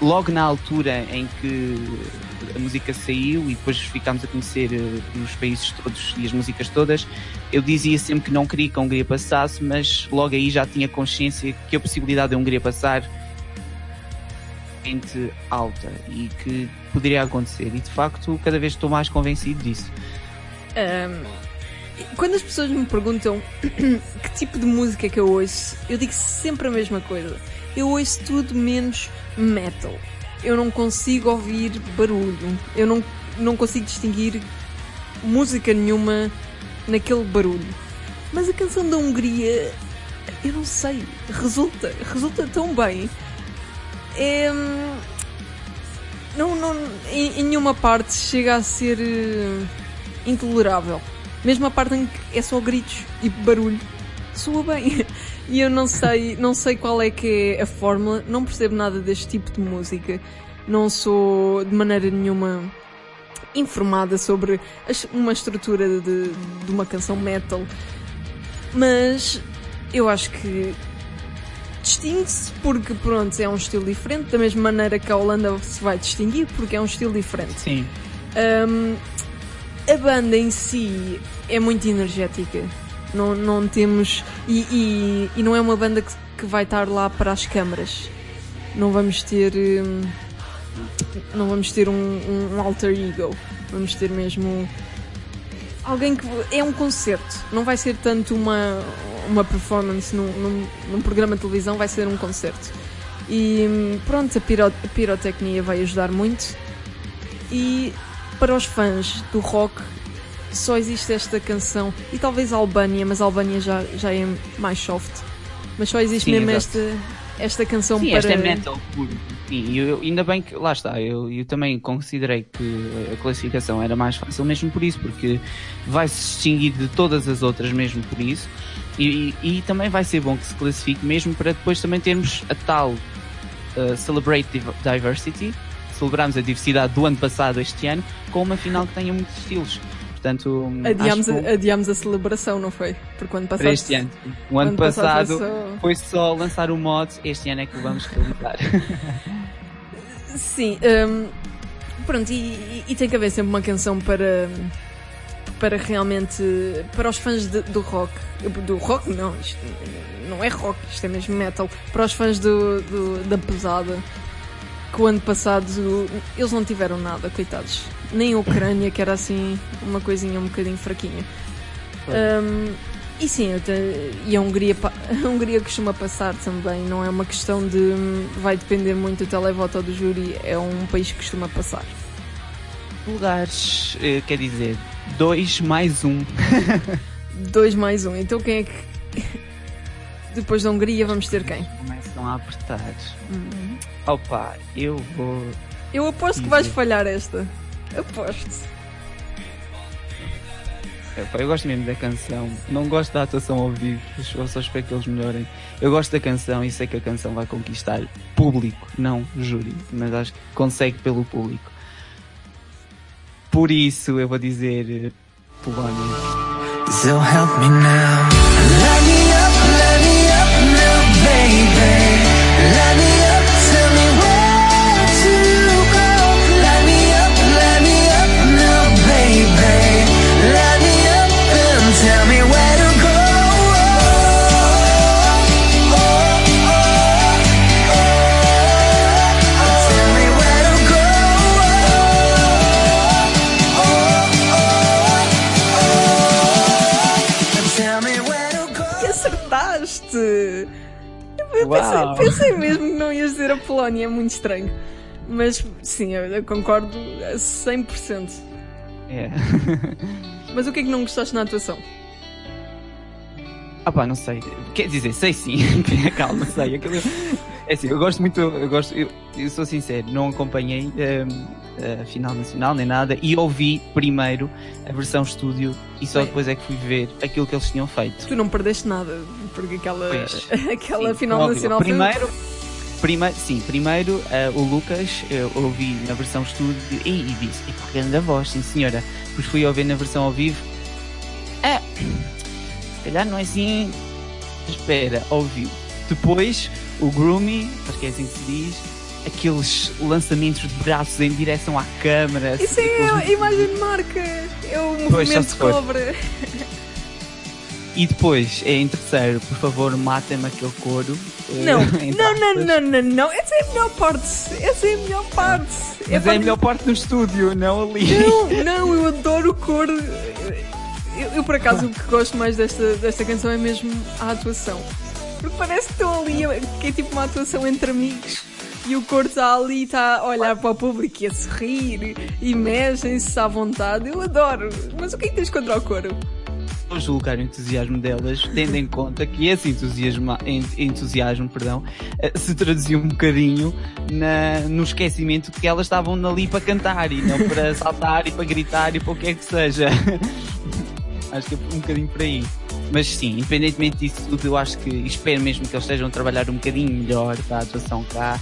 logo na altura em que a música saiu e depois ficámos a conhecer eh, os países todos e as músicas todas, eu dizia sempre que não queria que a Hungria passasse, mas logo aí já tinha consciência que a possibilidade da Hungria passar muito alta e que poderia acontecer. E de facto, cada vez estou mais convencido disso. Ahm, quando as pessoas me perguntam que tipo de música é que eu ouço, eu digo sempre a mesma coisa. Eu ouço tudo menos metal. Eu não consigo ouvir barulho. Eu não, não consigo distinguir música nenhuma naquele barulho. Mas a canção da Hungria, eu não sei, resulta, resulta tão bem. É, não, não, em, em nenhuma parte chega a ser eh, intolerável. Mesmo a parte em que é só gritos e barulho, soa bem. E eu não sei, não sei qual é que é a fórmula, não percebo nada deste tipo de música. Não sou de maneira nenhuma informada sobre uma estrutura de, de uma canção metal. Mas eu acho que distingue-se porque pronto, é um estilo diferente, da mesma maneira que a Holanda se vai distinguir porque é um estilo diferente. Sim. Um, a banda em si é muito energética. Não, não temos. E, e, e não é uma banda que, que vai estar lá para as câmaras. Não vamos ter. um, não vamos ter um, um- um alter ego. Vamos ter mesmo. Alguém que. É um concerto. Não vai ser tanto uma, uma performance num, num, num programa de televisão, vai ser um concerto. E hum, pronto, a, piro, a pirotecnia vai ajudar muito. E para os fãs do rock só existe esta canção e talvez a Albânia, mas a Albânia já, já é mais soft. Mas só existe Sim, mesmo exato. esta, esta canção Sim, para. esta é metal puro. Sim, e eu, ainda bem que, lá está, eu, eu também considerei que a classificação era mais fácil mesmo por isso, porque vai se distinguir de todas as outras mesmo por isso, e, e, e também vai ser bom que se classifique mesmo para depois também termos a tal uh, Celebrate Div- Diversity, celebramos a diversidade do ano passado este ano, com uma final que tenha muitos estilos. Portanto, Adiámos, que a, adiámos a celebração, não foi? Porque quando para passaste. este ano. O ano ano passado passado foi só- foi só lançar o mod, este ano é que o vamos realizar. Sim, hum, pronto, e, e- e tem que haver sempre uma canção para. para realmente. para os fãs de- do rock. Do rock, não, isto não é rock, isto é mesmo metal. Para os fãs do, do- da pesada, que o ano passado eles não tiveram nada, coitados. Nem a Ucrânia, que era assim uma coisinha um bocadinho fraquinha. Hum, e sim, e a Hungria, a Hungria costuma passar também, não é uma questão de hum, vai depender muito do televoto ou do júri, é um país que costuma passar. lugares, eh, quer dizer, dois mais um. Dois mais um, então quem é que. Depois da Hungria vamos ter quem? Começam a apertar. Hum. Opa, eu vou. Eu aposto que vais falhar esta. Aposto. Epá, eu gosto mesmo da canção. Não gosto da atuação ao vivo, eu só espero que eles melhorem. Eu gosto da canção e sei que a canção vai conquistar público, não júri, mas acho que consegue pelo público. Por isso eu vou dizer eh, Polónia. So help me now. Light me up, light me up now, baby. Light me Uau. pensei, pensei mesmo que não ias dizer a Polónia, é muito estranho. Mas sim, eu, eu concordo a 100%. É. Mas o que é que não gostaste na atuação? Ah pá, não sei. Quer dizer, sei sim. Calma, sei. Aquilo... É assim, eu gosto muito, eu gosto, eu, eu sou sincero, não acompanhei hum, a final nacional nem nada e ouvi primeiro a versão estúdio e só depois é que fui ver aquilo que eles tinham feito. Tu não perdeste nada, porque aquela, Pois. aquela Sim, final horrível. nacional foi- Primeiro, primeiro, sim, primeiro eh, o Lucas eu ouvi na versão estúdio e, e disse, e que grande voz, sim senhora. Depois fui ouvir na versão ao vivo. Ah, se calhar não é assim. Espera, ouviu. Depois o Groomy, acho que é assim que se diz, aqueles lançamentos de braços em direção à câmara. Isso aqueles- é a imagem de marca, é o Pois, movimento de cobra. E depois, em terceiro, por favor, matem-me aquele couro. eh, Não, não, não, não, não, não, essa é a melhor parte, essa é a melhor parte. Mas é a parte- melhor parte no estúdio, não ali. Não, não, eu adoro o cor. Eu, eu, por acaso o que gosto mais desta, desta canção é mesmo a atuação. Porque parece que estão ali, que é tipo uma atuação entre amigos. E o cor está ali, está a olhar para o público e a sorrir e mexem-se à vontade. Eu adoro. Mas o que é que tens contra o coro? Vou julgar o entusiasmo delas, tendo em conta que esse entusiasmo, en- entusiasmo perdão, eh, se traduziu um bocadinho na- no esquecimento que elas estavam ali para cantar e não para saltar e para gritar e para o que é que seja. acho que é um bocadinho por aí. Mas sim, independentemente disso tudo, eu acho que espero mesmo que eles estejam a trabalhar um bocadinho melhor para a atuação cá.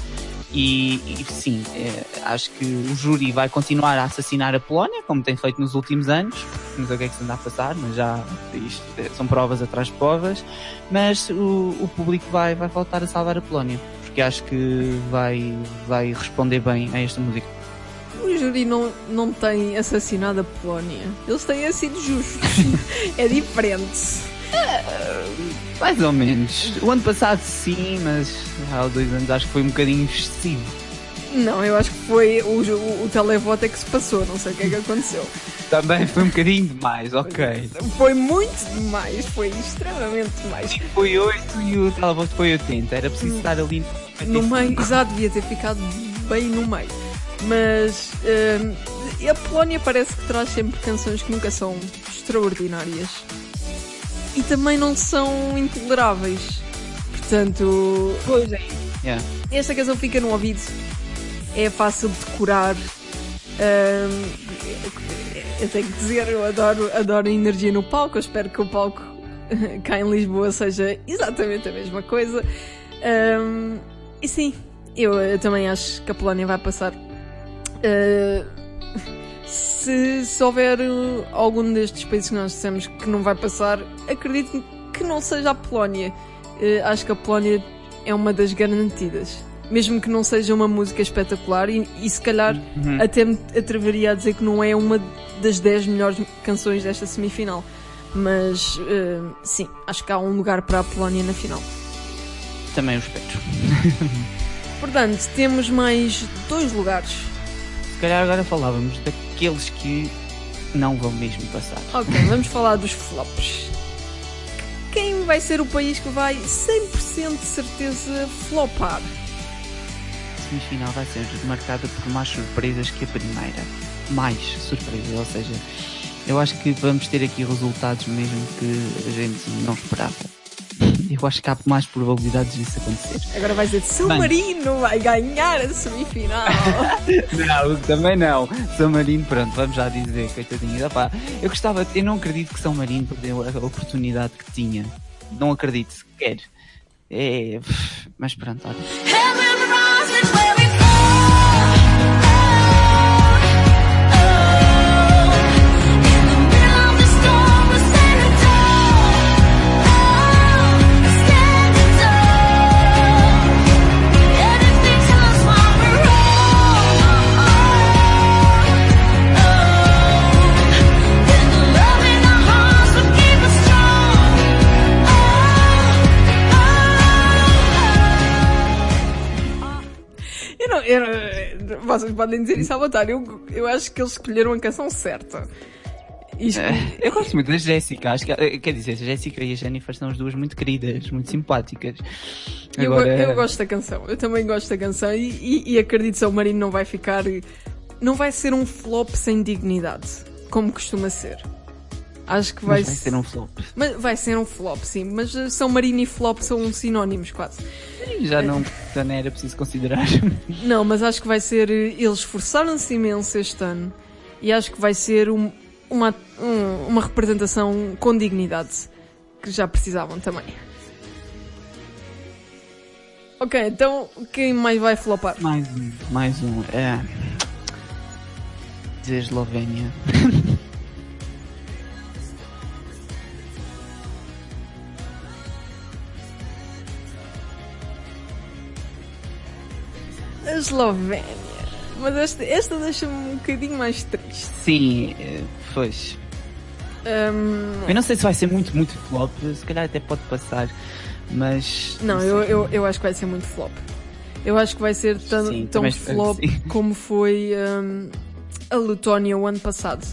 E, e sim, eh, acho que o júri vai continuar a assassinar a Polónia, como tem feito nos últimos anos. Não sei o que é que se anda a passar, mas já isto, eh, são provas atrás de provas. Mas o, o público vai, vai voltar a salvar a Polónia, porque acho que vai, vai responder bem a esta música. O júri não, não tem assassinado a Polónia. Eles têm sido justos. é diferente. Mais ou menos. O ano passado sim, mas há dois anos acho que foi um bocadinho excessivo. Não, eu acho que foi o, o, o televoto é que se passou, não sei o que é que aconteceu. Também foi um bocadinho demais, ok. Foi muito demais, foi extremamente demais. Foi 8 e o televoto foi 80. Era preciso estar ali No meio, exato, devia ter ficado bem no meio. Mas hum, a Polónia parece que traz sempre canções que nunca são extraordinárias e também não são intoleráveis. Portanto, Pois é. Yeah. esta canção fica no ouvido, é fácil de decorar. Eu tenho que dizer, eu adoro, adoro a energia no palco. Eu espero que o palco cá em Lisboa seja exatamente a mesma coisa. E sim, eu, eu também acho que a Polónia vai passar. Uh, se, se houver uh, algum destes países que nós dissemos que não vai passar, acredito que não seja a Polónia. Uh, acho que a Polónia é uma das garantidas. Mesmo que não seja uma música espetacular, e, e se calhar Uhum. até me atreveria a dizer que não é uma das 10 melhores canções desta semifinal. Mas uh, sim, acho que há um lugar para a Polónia na final. Também o espero. Portanto, temos mais dois lugares. Se calhar agora falávamos daqueles que não vão mesmo passar. Ok, vamos falar dos flops. Quem vai ser o país que vai 100% de certeza flopar? A semifinal vai ser marcada por mais surpresas que a primeira. Mais surpresas, ou seja, eu acho que vamos ter aqui resultados mesmo que a gente não esperava. Eu acho que há mais probabilidades disso acontecer. Agora vai dizer São Bem. Marino vai ganhar a semifinal. Não, também não. São Marino, pronto, vamos já dizer, coitadinho. Opá, eu gostava, eu não acredito que São Marino perdeu a oportunidade que tinha. Não acredito sequer. É, mas pronto, olha. Eu eu vocês podem dizer isso à vontade. Eu, eu acho que eles escolheram a canção certa. Isto, É, Eu gosto muito da Jéssica, acho que, eh, quer dizer, a Jéssica e a Jennifer são as duas muito queridas, muito simpáticas. eu, go- Agora, eu gosto da canção. Eu também gosto da canção e, e, e acredito que São Marino não vai ficar. Não vai ser um flop sem dignidade, como costuma ser. Acho que Vai, vai, vai se- ser um flop. mas vai ser um flop, sim. Mas uh, São Marino e flop são sinónimos quase. Já não, já não era preciso considerar. Não, mas acho que vai ser. eh, Eles esforçaram-se imenso este ano e acho que vai ser um- uma, um- uma representação com dignidade que já precisavam também. Ok, então quem mais vai flopar? mais um, mais um. É. Eslovénia. Eslovénia. Mas esta, esta deixa-me um bocadinho mais triste. Sim, eh, pois. Ahm, Eu não sei se vai ser muito, muito flop. Se calhar até pode passar. Mas. não, sei. eu, eu, eu acho que vai ser muito flop. Eu acho que vai ser tão, Sim, tão flop como foi ahm, a Letónia o ano passado.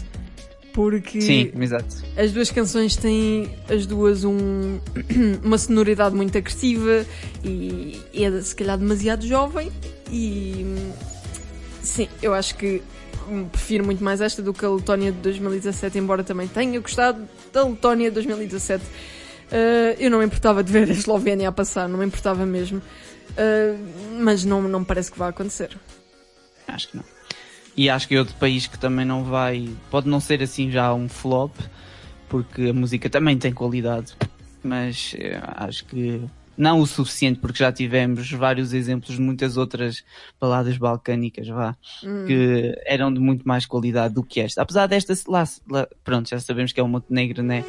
Porque Sim, exato. As duas canções têm as duas um, uma sonoridade muito agressiva e, e é se calhar demasiado jovem e sim, eu acho que hum, prefiro muito mais esta do que a Letónia de 2017, embora também tenha gostado da Letónia de 2017. Uh, eu não me importava de ver a Eslovénia a passar, não me importava mesmo. Uh, mas não, não parece que vai acontecer. Acho que não. E acho que é outro país que também não vai. Pode não ser assim já um flop, porque a música também tem qualidade, mas eh, acho que não o suficiente, porque já tivemos vários exemplos de muitas outras baladas balcânicas, vá, que eram de muito mais qualidade do que esta. Apesar desta, lá, lá- pronto, já sabemos que é o Montenegro, né?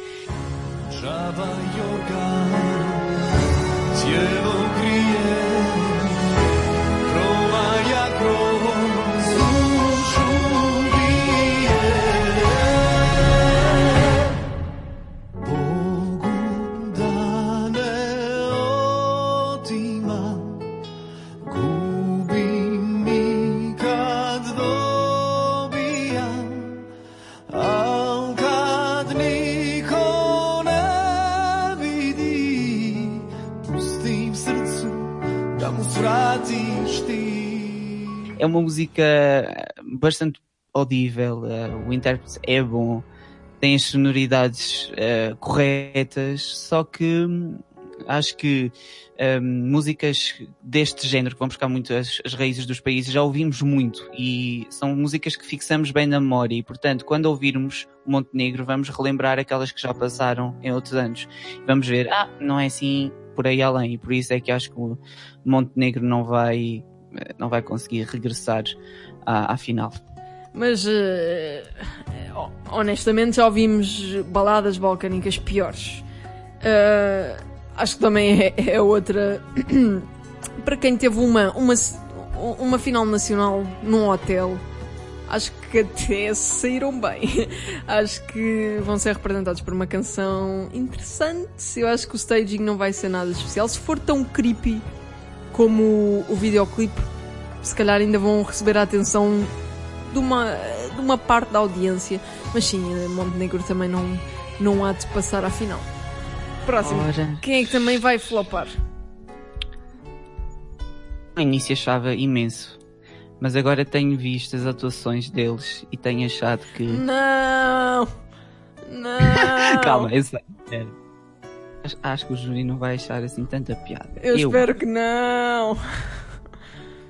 É uma música bastante audível, eh, o intérprete é bom, tem as sonoridades eh, corretas, só que hum, acho que hum, músicas deste género, que vão buscar muito as, as raízes dos países, já ouvimos muito e são músicas que fixamos bem na memória e, portanto, quando ouvirmos Montenegro, vamos relembrar aquelas que já passaram em outros anos. Vamos ver, ah, não é assim por aí além, e por isso é que acho que o Montenegro não vai, não vai conseguir regressar à, à final. Mas eh, honestamente já ouvimos baladas balcânicas piores. Eh, acho que também é, é outra. para quem teve uma, uma, uma final nacional num hotel, acho que até saíram bem. acho que vão ser representados por uma canção interessante. Eu acho que o staging não vai ser nada especial. Se for tão creepy como o, videoclipe, se calhar ainda vão receber a atenção de uma, de uma parte da audiência. Mas sim, Montenegro também não, não há de passar à final. Próximo. Ora. Quem é que também vai flopar? No início achava imenso, mas agora tenho visto as atuações deles e tenho achado que. Não! Não! Calma, eu sei. É. Acho- Acho que o júri não vai achar assim tanta piada. Eu, espero que não!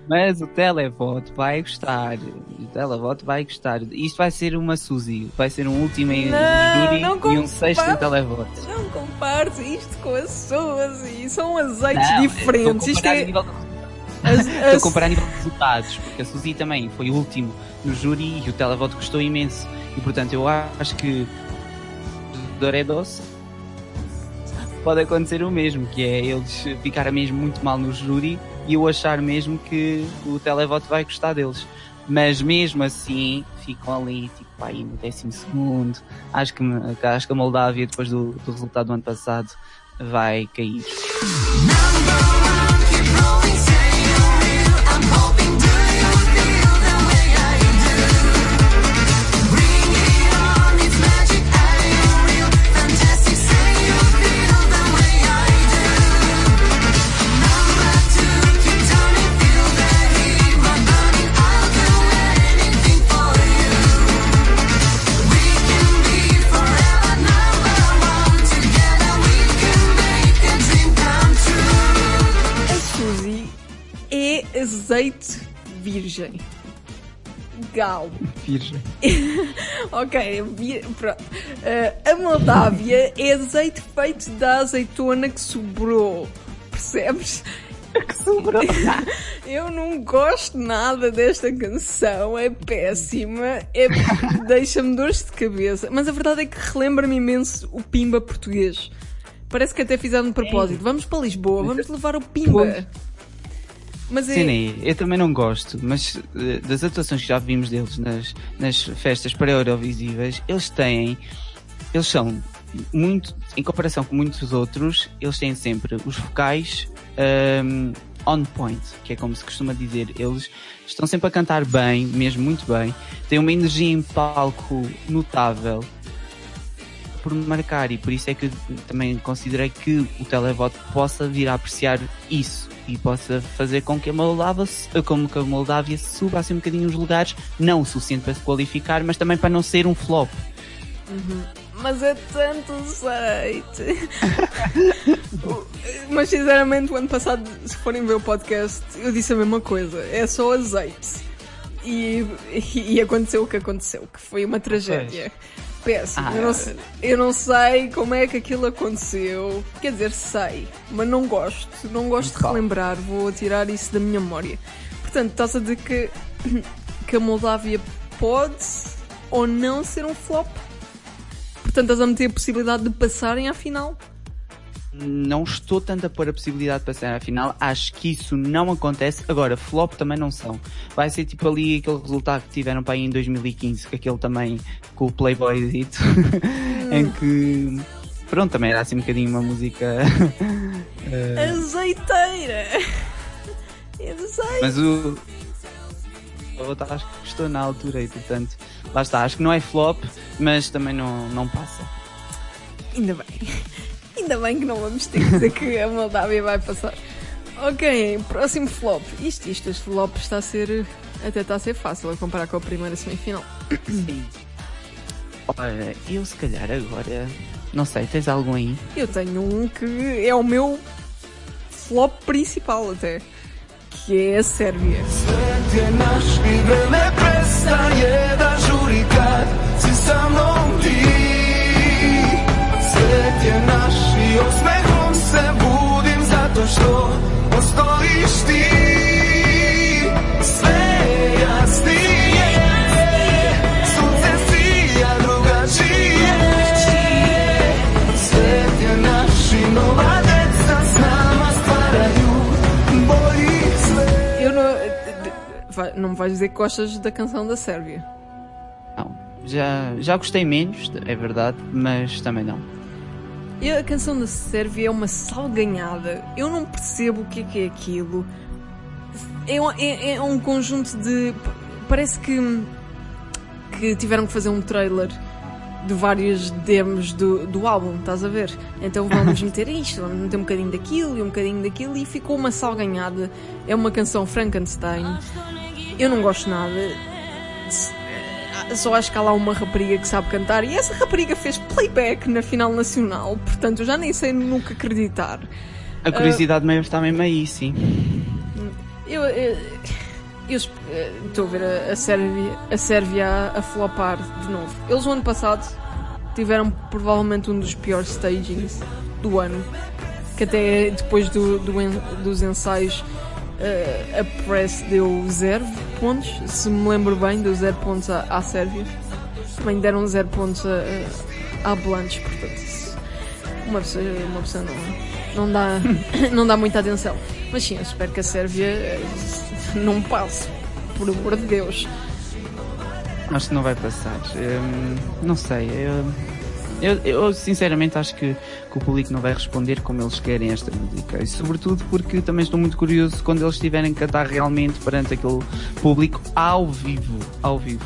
Mas o televoto vai gostar. O televoto vai gostar. Isto vai ser uma Suzy. Vai ser um último em júri não e um sexto em televoto. Não compares isto com suas e são azeites Não, diferentes. Estou Isto a comparar a é. nível de as- Estou a comparar a nível de resultados, porque a Suzy também foi o último no júri e o televoto gostou imenso. E portanto eu acho que Doredos pode acontecer o mesmo, que é eles ficarem mesmo muito mal no júri e eu achar mesmo que o televoto vai gostar deles. Mas mesmo assim ficam ali tipo aí no décimo segundo. Acho que, acho que a Moldávia, depois do, do resultado do ano passado, vai cair. Azeite virgem. Gal. Virgem. Ok, vi- pronto. Eh, a Moldávia é azeite feito da azeitona que sobrou. Percebes? Que sobrou. Eu não gosto nada desta canção, é péssima, é... deixa-me dores de cabeça. Mas a verdade é que relembra-me imenso o Pimba português. Parece que até fizeram de propósito. Vamos para Lisboa, vamos levar o Pimba. Mas é. Sim, né? eu também não gosto, mas eh, das atuações que já vimos deles nas, nas festas pré-eurovisivas, eles têm, eles são muito, em comparação com muitos outros, eles têm sempre os vocais ehm, on point, que é como se costuma dizer, eles estão sempre a cantar bem, mesmo muito bem, têm uma energia em palco notável por marcar e por isso é que também considerei que o televoto possa vir a apreciar isso e possa fazer com que a Moldávia, como que a Moldávia suba assim um bocadinho os lugares, não o suficiente para se qualificar, mas também para não ser um flop. Mas é tanto azeite. Mas sinceramente, o ano passado, se forem ver o podcast, eu disse a mesma coisa. É só azeite. E, e aconteceu o que aconteceu, que foi uma tragédia. Péssimo. Ah, eu, não, sei- eu não sei como é que aquilo aconteceu. Quer dizer, sei, mas não gosto. Não gosto de relembrar. Vou tirar isso da minha memória. Portanto, estás a dizer que, que a Moldávia pode ou não ser um flop? Portanto, estás a meter a possibilidade de passarem à final? Não estou tanto a pôr a possibilidade de passar à final, acho que isso não acontece. Agora, flop também não são. Vai ser tipo ali aquele resultado que tiveram para aí em 2015, que aquele também com o Playboy dito, em que pronto, também era assim um bocadinho uma música. eh, Azeiteira! Azeite! Mas o. Outra acho que gostou na altura e portanto, lá está, acho que não é flop, mas também não, não passa. Ainda bem. Ainda bem que não vamos ter que dizer que a Moldávia vai passar. Ok, próximo flop. Isto, isto, este flop está a ser. Até está a ser fácil a comparar com a primeira semifinal. Sim. Olha, eu se calhar agora. Não sei, tens algum aí? Eu tenho um que é o meu flop principal até. Que é a Sérvia. Svet i osmehom se budim zato što postojiš ti Sve je jasnije Sunce sija drugačije Svet je naš i nova deca s nama stvaraju bolji svet Eu não. Não me vais dizer que gostas da canção da Sérvia. Não. Já, já gostei menos, é verdade, mas também não. E a canção da Sérvia é uma salganhada. Eu não percebo o que é que é aquilo. É, um- é- é um conjunto de. Parece que. que tiveram que fazer um trailer de vários demos do, do álbum, estás a ver? Então vamos meter isto, vamos meter um bocadinho daquilo e um bocadinho daquilo e ficou uma salganhada. É uma canção Frankenstein. Eu não gosto nada. Só acho que há lá uma rapariga que sabe cantar e essa rapariga fez playback na final nacional, portanto eu já nem sei nunca acreditar. A curiosidade mesmo está mesmo aí, sim. Eu eu- eh, estou a ver a, a Sérvia, a Sérvia a, a flopar de novo. Eles o ano passado tiveram provavelmente um dos piores stagings do ano, que até depois do, do dos ensaios a Press deu zero pontos, se me lembro bem, deu zero pontos à, à Sérvia. Também deram zero pontos a, a, à Blanche, portanto isso- uma pessoa, uma pessoa não, não, dá, não dá muita atenção. Mas sim, eu espero que a Sérvia eh, não passe, por amor de Deus. Acho que não vai passar. Hum, não sei. Eu, eu, eu, sinceramente acho que, que o público não vai responder como eles querem esta música. E sobretudo porque também estou muito curioso quando eles estiverem a cantar realmente perante aquele público ao vivo. Ao vivo.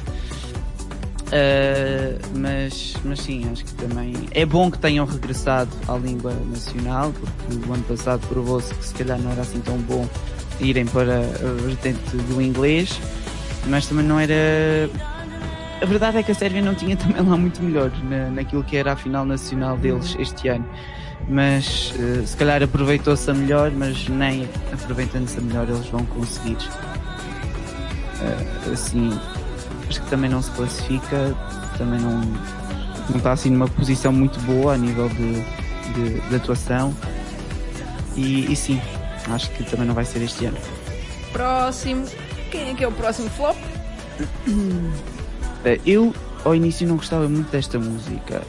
Uh, mas, mas sim, acho que também é bom que tenham regressado à língua nacional, porque o ano passado provou-se que se calhar não era assim tão bom irem para a vertente do inglês, mas também não era. A verdade é que a Sérvia não tinha também lá muito melhor na, naquilo que era a final nacional deles este ano. Mas uh, se calhar aproveitou-se a melhor, mas nem aproveitando-se a melhor eles vão conseguir eh, assim, acho que também não se classifica, também não, não está assim numa posição muito boa a nível de, de, de atuação. E, e sim, acho que também não vai ser este ano. Próximo. Quem é que é o próximo flop? Eh, Eu ao início não gostava muito desta música.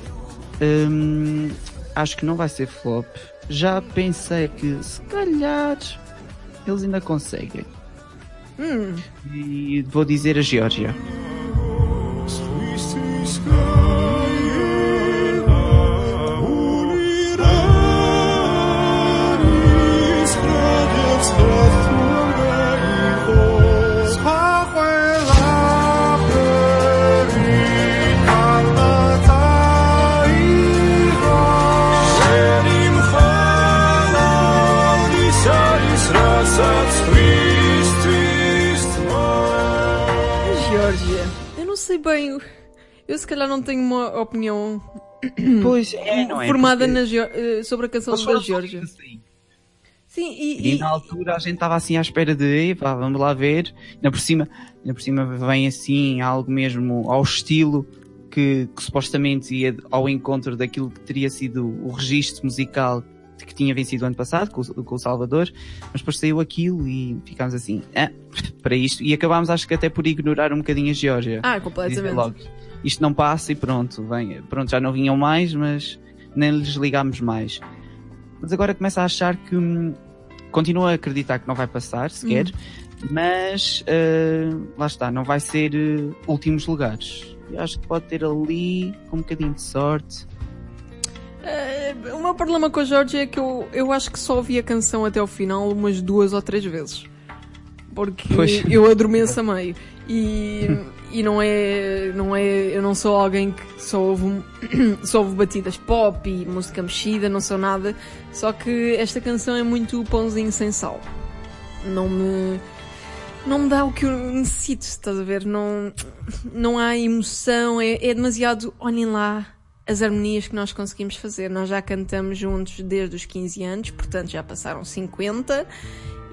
Hum, acho que não vai ser flop. Já pensei que se calhar eles ainda conseguem. Hum, E vou dizer a Geórgia. Sei bem. Eu se calhar não tenho uma opinião Pois é, não é? formada Porque na Geo- eh, sobre a canção da todos assim. Sim, E, e, e- na altura a gente estava assim à espera de, "Ei, pá, vamos lá ver. Ainda por cima, ainda por cima vem assim algo mesmo ao estilo que, que supostamente ia ao encontro daquilo que teria sido o registro musical que tinha vencido ano passado com, o- com o Salvador, mas depois saiu aquilo e ficámos assim, ah, para isto, e acabámos acho que até por ignorar um bocadinho a Geórgia. Ah, completamente. logo, isto não passa e pronto, vem, pronto, já não vinham mais, mas nem lhes ligámos mais. Mas agora começo a achar que hum, continuo a acreditar que não vai passar sequer, mas ah, lá está, não vai ser ah, últimos lugares. Eu acho que pode ter ali com um bocadinho de sorte. Eh, o meu problema com a Georgia é que eu, eu acho que só ouvi a canção até ao final umas duas ou três vezes. Porque Pois. eu adormeço a meio. E, e não é. Não é. Eu não sou alguém que só ouve, só ouve batidas pop e música mexida, não sou nada. Só que esta canção é muito pãozinho sem sal. Não me. Não me dá o que eu necessito, estás a ver? Não, não há emoção, é, é demasiado. Olhem lá as harmonias que nós conseguimos fazer. Nós já cantamos juntos desde os 15 anos, portanto já passaram 50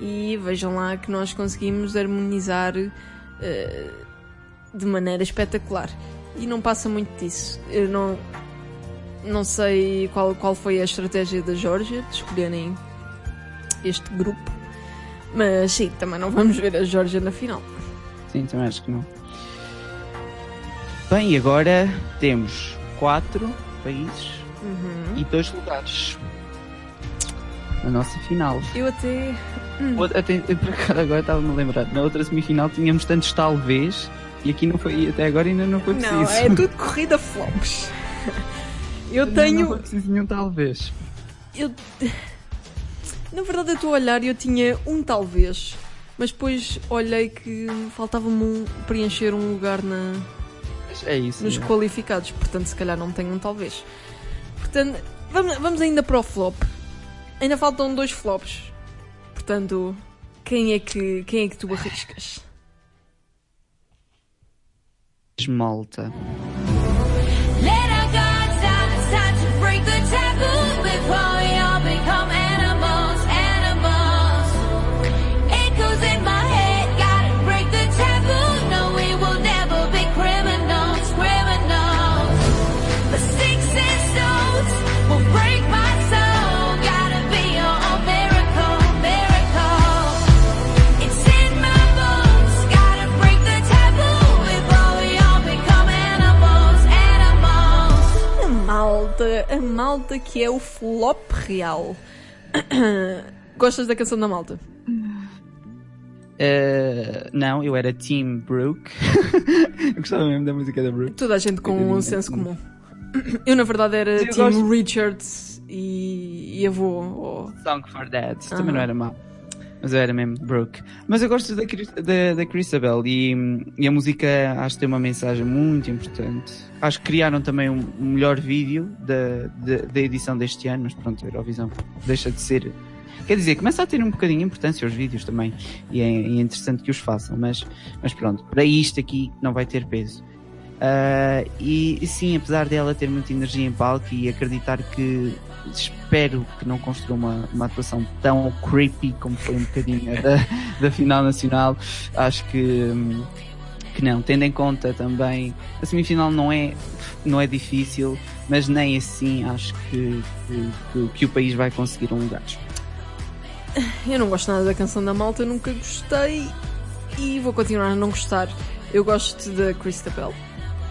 e vejam lá que nós conseguimos harmonizar eh, de maneira espetacular. E não passa muito disso. Eu não, não sei qual, qual foi a estratégia da Georgia de escolherem este grupo, mas sim, também não vamos ver a Georgia na final. Sim, também acho que não. Bem, agora temos quatro países e dois lugares na nossa final. Eu até. Outra- até- por acaso agora estava-me a lembrar, na outra semifinal tínhamos tantos talvez e aqui não foi, até agora ainda não foi preciso. Não, é tudo corrida flops. Eu Não, Não tenho. foi preciso nenhum talvez. Eu... Na verdade, eu estou a olhar e eu tinha um talvez, mas depois olhei que faltava-me um, preencher um lugar na, Mas É isso. nos qualificados, portanto, se calhar não tenho um talvez. Portanto, vamos, vamos ainda para o flop. Ainda faltam dois flops. Portanto, quem é que, quem é que tu arriscas? Malta. Malta, que é o flop real. Gostas da canção da malta? Eh, não, eu era Team Brooke. eu gostava mesmo da música da Brooke. Toda a gente com um senso comum. Eu, na verdade, era Tim gosto- Richards e, e avô. ou- Song for Dad. Também Aham. não era mau. Mas eu era mesmo Brooke. Mas eu gosto da, da, da Christabel e, e a música acho que tem uma mensagem muito importante. Acho que criaram também um, melhor vídeo da, da, da edição deste ano, mas pronto, a Eurovisão deixa de ser. Quer dizer, começa a ter um bocadinho de importância os vídeos também. E é, é interessante que os façam, mas, mas pronto, para isto aqui não vai ter peso. Ah, e, e sim, apesar dela ter muita energia em palco e acreditar que espero que não construa uma, uma atuação tão creepy como foi um bocadinho da, da final nacional, acho que, hum, que não, tendo em conta também a semifinal não é, não é difícil, mas nem assim acho que, que, que- o país vai conseguir um lugar. Eu não gosto nada da canção da malta, nunca gostei e vou continuar a não gostar. Eu gosto da Christabel.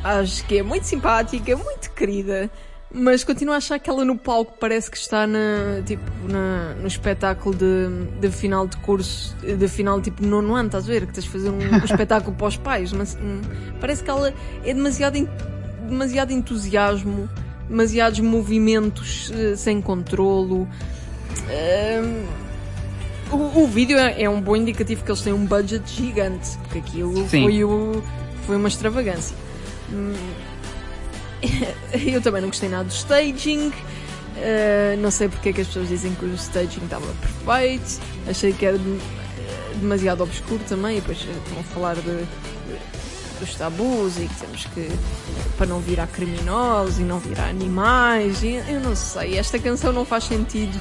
Acho que é muito simpática, muito querida, mas continuo a achar que ela no palco parece que está na, tipo, na, no espetáculo de, de final de curso, de final tipo nono ano, estás a ver? Que tens de fazer um, um espetáculo para os pais, mas hum, parece que ela é demasiado, demasiado entusiasmo, demasiados movimentos eh, sem controlo. Hum, o, o vídeo é, é um bom indicativo que eles têm um budget gigante, porque aquilo Sim. foi, o, foi uma extravagância. Hum, Eu também não gostei nada do staging. Uh, não sei porque é que as pessoas dizem que o staging estava perfeito. Achei que era dem- demasiado obscuro também. E depois eh, estão a falar de, de- dos tabus e que temos que. para não virar criminosos e não virar animais. E eu não sei. Esta canção não faz sentido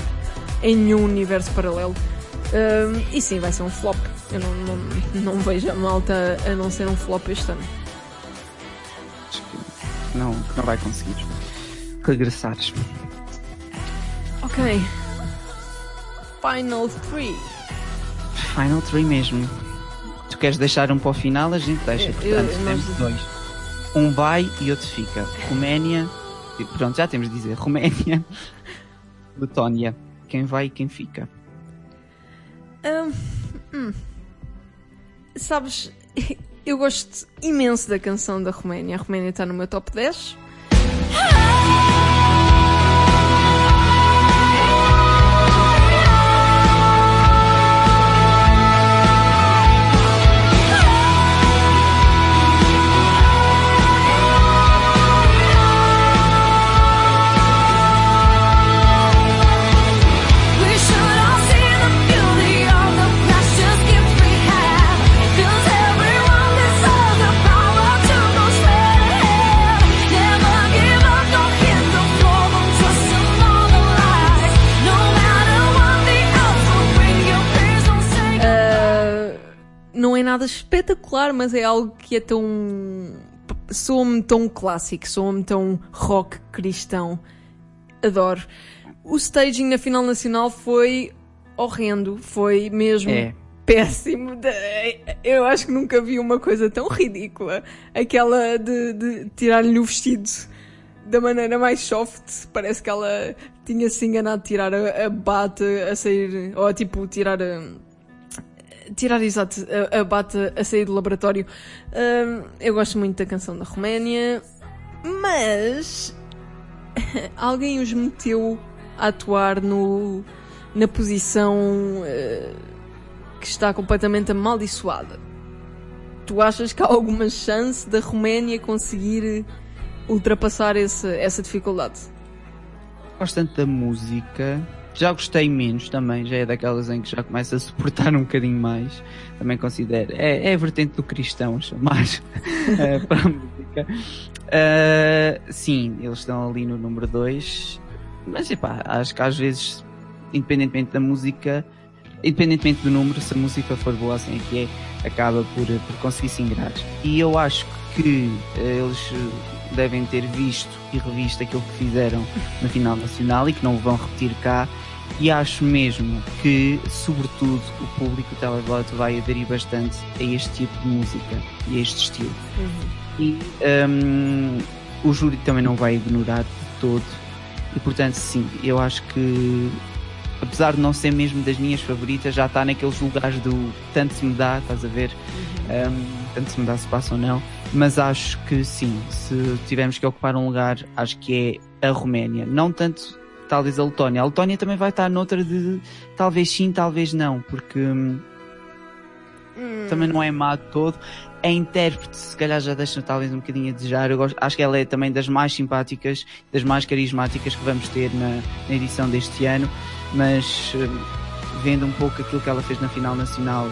em nenhum universo paralelo. Um, e sim, vai ser um flop. Eu não, não, não vejo a malta a não ser um flop este ano. Que não, que não vai conseguir regressar. Ok. Final 3. Final 3 mesmo. Tu queres deixar um para o final, a gente deixa. Eu- Portanto, eu- nós- temos dois. Um vai e outro fica. Roménia. Pronto, já temos de dizer. Roménia. Letónia. Quem vai e quem fica. Hum, hum. Sabes, eu gosto imenso da canção da Roménia. A Roménia está no meu top 10. Não é nada espetacular, mas é algo que é tão. soa-me tão clássico, soa-me tão rock cristão. Adoro. O staging na final nacional foi horrendo, foi mesmo É. péssimo. Eu acho que nunca vi uma coisa tão ridícula. Aquela de, de tirar-lhe o vestido da maneira mais soft. Parece que ela tinha se enganado de tirar a, a bata a sair, ou tipo, tirar a tirar exato a, a bata a sair do laboratório. Hum, eu gosto muito da canção da Roménia, mas alguém os meteu a atuar no, na posição eh, que está completamente amaldiçoada. Tu achas que há alguma chance da Roménia conseguir ultrapassar esse, essa dificuldade? Gosto tanto da música. Já gostei menos também, já é daquelas em que já começa a suportar um bocadinho mais. Também considero. É, é a vertente do cristão, chamar eh, para a música. Eh, sim, eles estão ali no número 2. Mas epá, acho que às vezes, independentemente da música, independentemente do número, se a música for boa assim é que é, acaba por, por conseguir se ingrar. E eu acho que eh, eles devem ter visto e revisto aquilo que fizeram na final nacional e que não vão repetir cá. E acho mesmo que, sobretudo, o público televoto vai aderir bastante a este tipo de música e a este estilo. E hum, o júri também não vai ignorar de todo. E portanto, sim, eu acho que, apesar de não ser mesmo das minhas favoritas, já está naqueles lugares do tanto se me dá, estás a ver? Hum, tanto se me dá se passa ou não. Mas acho que sim, se tivermos que ocupar um lugar, acho que é a Roménia. Não tanto, talvez a Letónia. A Letónia também vai estar noutra de talvez sim, talvez não, porque. hum, também não é má de todo. A intérprete, se calhar, já deixa talvez um bocadinho a desejar. Eu gosto, acho que ela é também das mais simpáticas, das mais carismáticas que vamos ter na, na edição deste ano. Mas eh, vendo um pouco aquilo que ela fez na final nacional,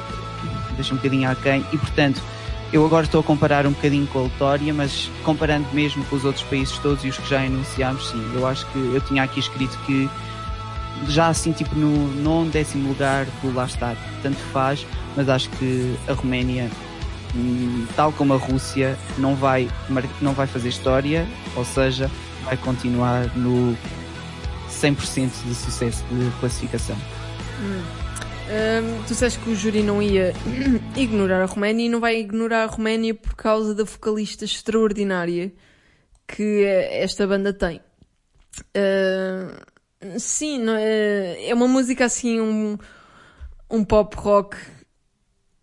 deixa um bocadinho aquém. E portanto, eu agora estou a comparar um bocadinho com a Letória, mas comparando mesmo com os outros países todos e os que já enunciámos, sim, eu acho que eu tinha aqui escrito que já assim tipo no nono, décimo lugar do lá está, tanto faz, mas acho que a Roménia, hum, tal como a Rússia, não vai, não vai fazer história, ou seja, vai continuar no 100% de sucesso de classificação. Hum, tu disseste que o júri não ia ignorar a Roménia e não vai ignorar a Roménia por causa da vocalista extraordinária que esta banda tem. Hum, sim, não é, é uma música assim, um, um pop rock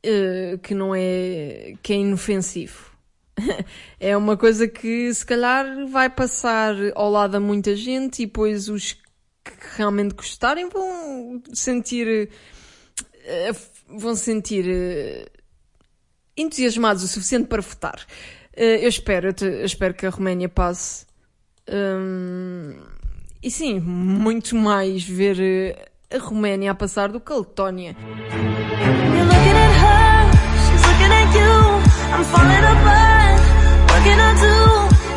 eh, que não é que é inofensivo. é uma coisa que se calhar vai passar ao lado a muita gente e depois os que realmente gostarem vão sentir eh, vão sentir eh, entusiasmados o suficiente para votar. Eh, eu espero, eu, espero que a Roménia passe. Hum, e sim, muito mais ver a Roménia a passar do que a Letónia. I'm falling apart. What can I do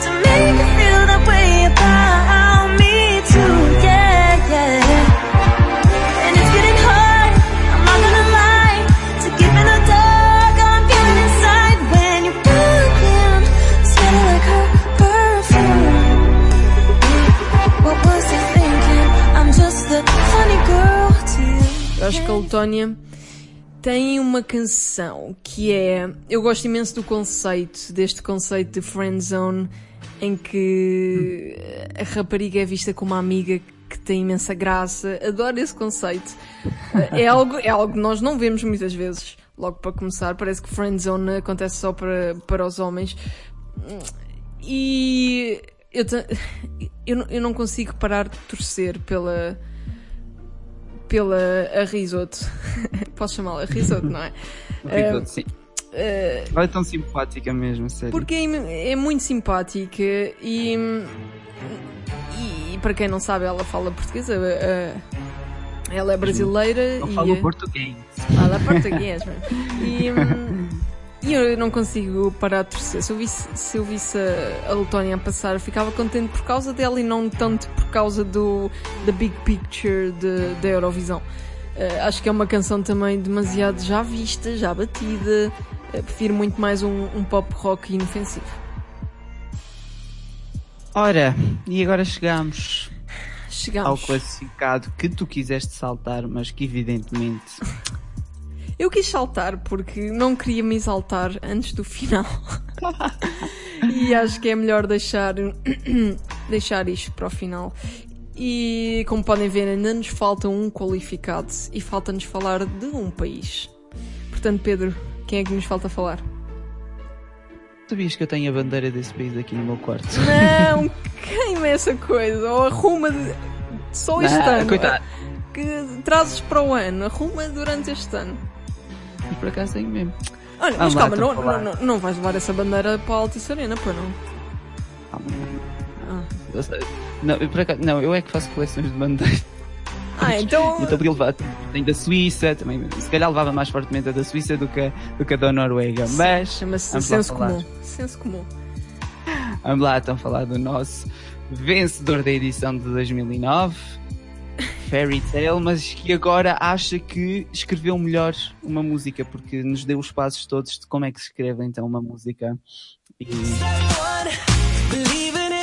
to make acho que a Letónia tem uma canção que é. Eu gosto imenso do conceito, deste conceito de friend zone, em que a rapariga é vista como uma amiga que tem imensa graça. Adoro esse conceito. É algo, é algo que nós não vemos muitas vezes. Logo para começar, parece que friend zone acontece só para, para os homens. E eu, eu não consigo parar de torcer pela pela a risoto. Posso chamá-la risoto, não é? Ricardo, sim. Eh, Ela é tão simpática mesmo, sério. porque é, é muito simpática e, e para quem não sabe, ela fala portuguesa. eh, ela é brasileira Não e falo português. fala português. E, hum, e eu não consigo parar de torcer. Se eu visse, se eu visse a, a Letónia a passar, eu ficava contente por causa dela e não tanto por causa do da big picture de- da Eurovisão. Eh, acho que é uma canção também demasiado já vista, já batida. Eh, prefiro muito mais um, um pop rock inofensivo. Ora, e agora chegamos ao Chegamos. classificado que tu quiseste saltar, mas que evidentemente Eu quis saltar porque não queria me exaltar antes do final. e acho que é melhor deixar, deixar isto para o final. E como podem ver, ainda nos falta um qualificado e falta-nos falar de um país. Portanto, Pedro, quem é que nos falta falar? sabias que eu tenho a bandeira desse país aqui no meu quarto. Não, queima essa coisa, ou arruma de... só este Não, ano. coitado. Que trazes para o ano, arruma durante este ano. Por acaso tenho mesmo. Olha, mas Vamos lá, calma, não, não, não, vais levar essa bandeira para a Altice Arena, pô, não? Ah. Eu Não, eu, acaso, não, eu é que faço coleções de bandeiras. Ah, então. Então podia levar. Tenho da Suíça, também. Se calhar levava mais fortemente a da Suíça do que a, do que a da Noruega. Mas. Chama-se senso comum. Senso comum. Vamos lá então falar do nosso vencedor da edição de 2009, Fairy Tale, mas que agora acha que escreveu melhor uma música, porque nos deu os passos todos de como é que se escreve então uma música. E Believe in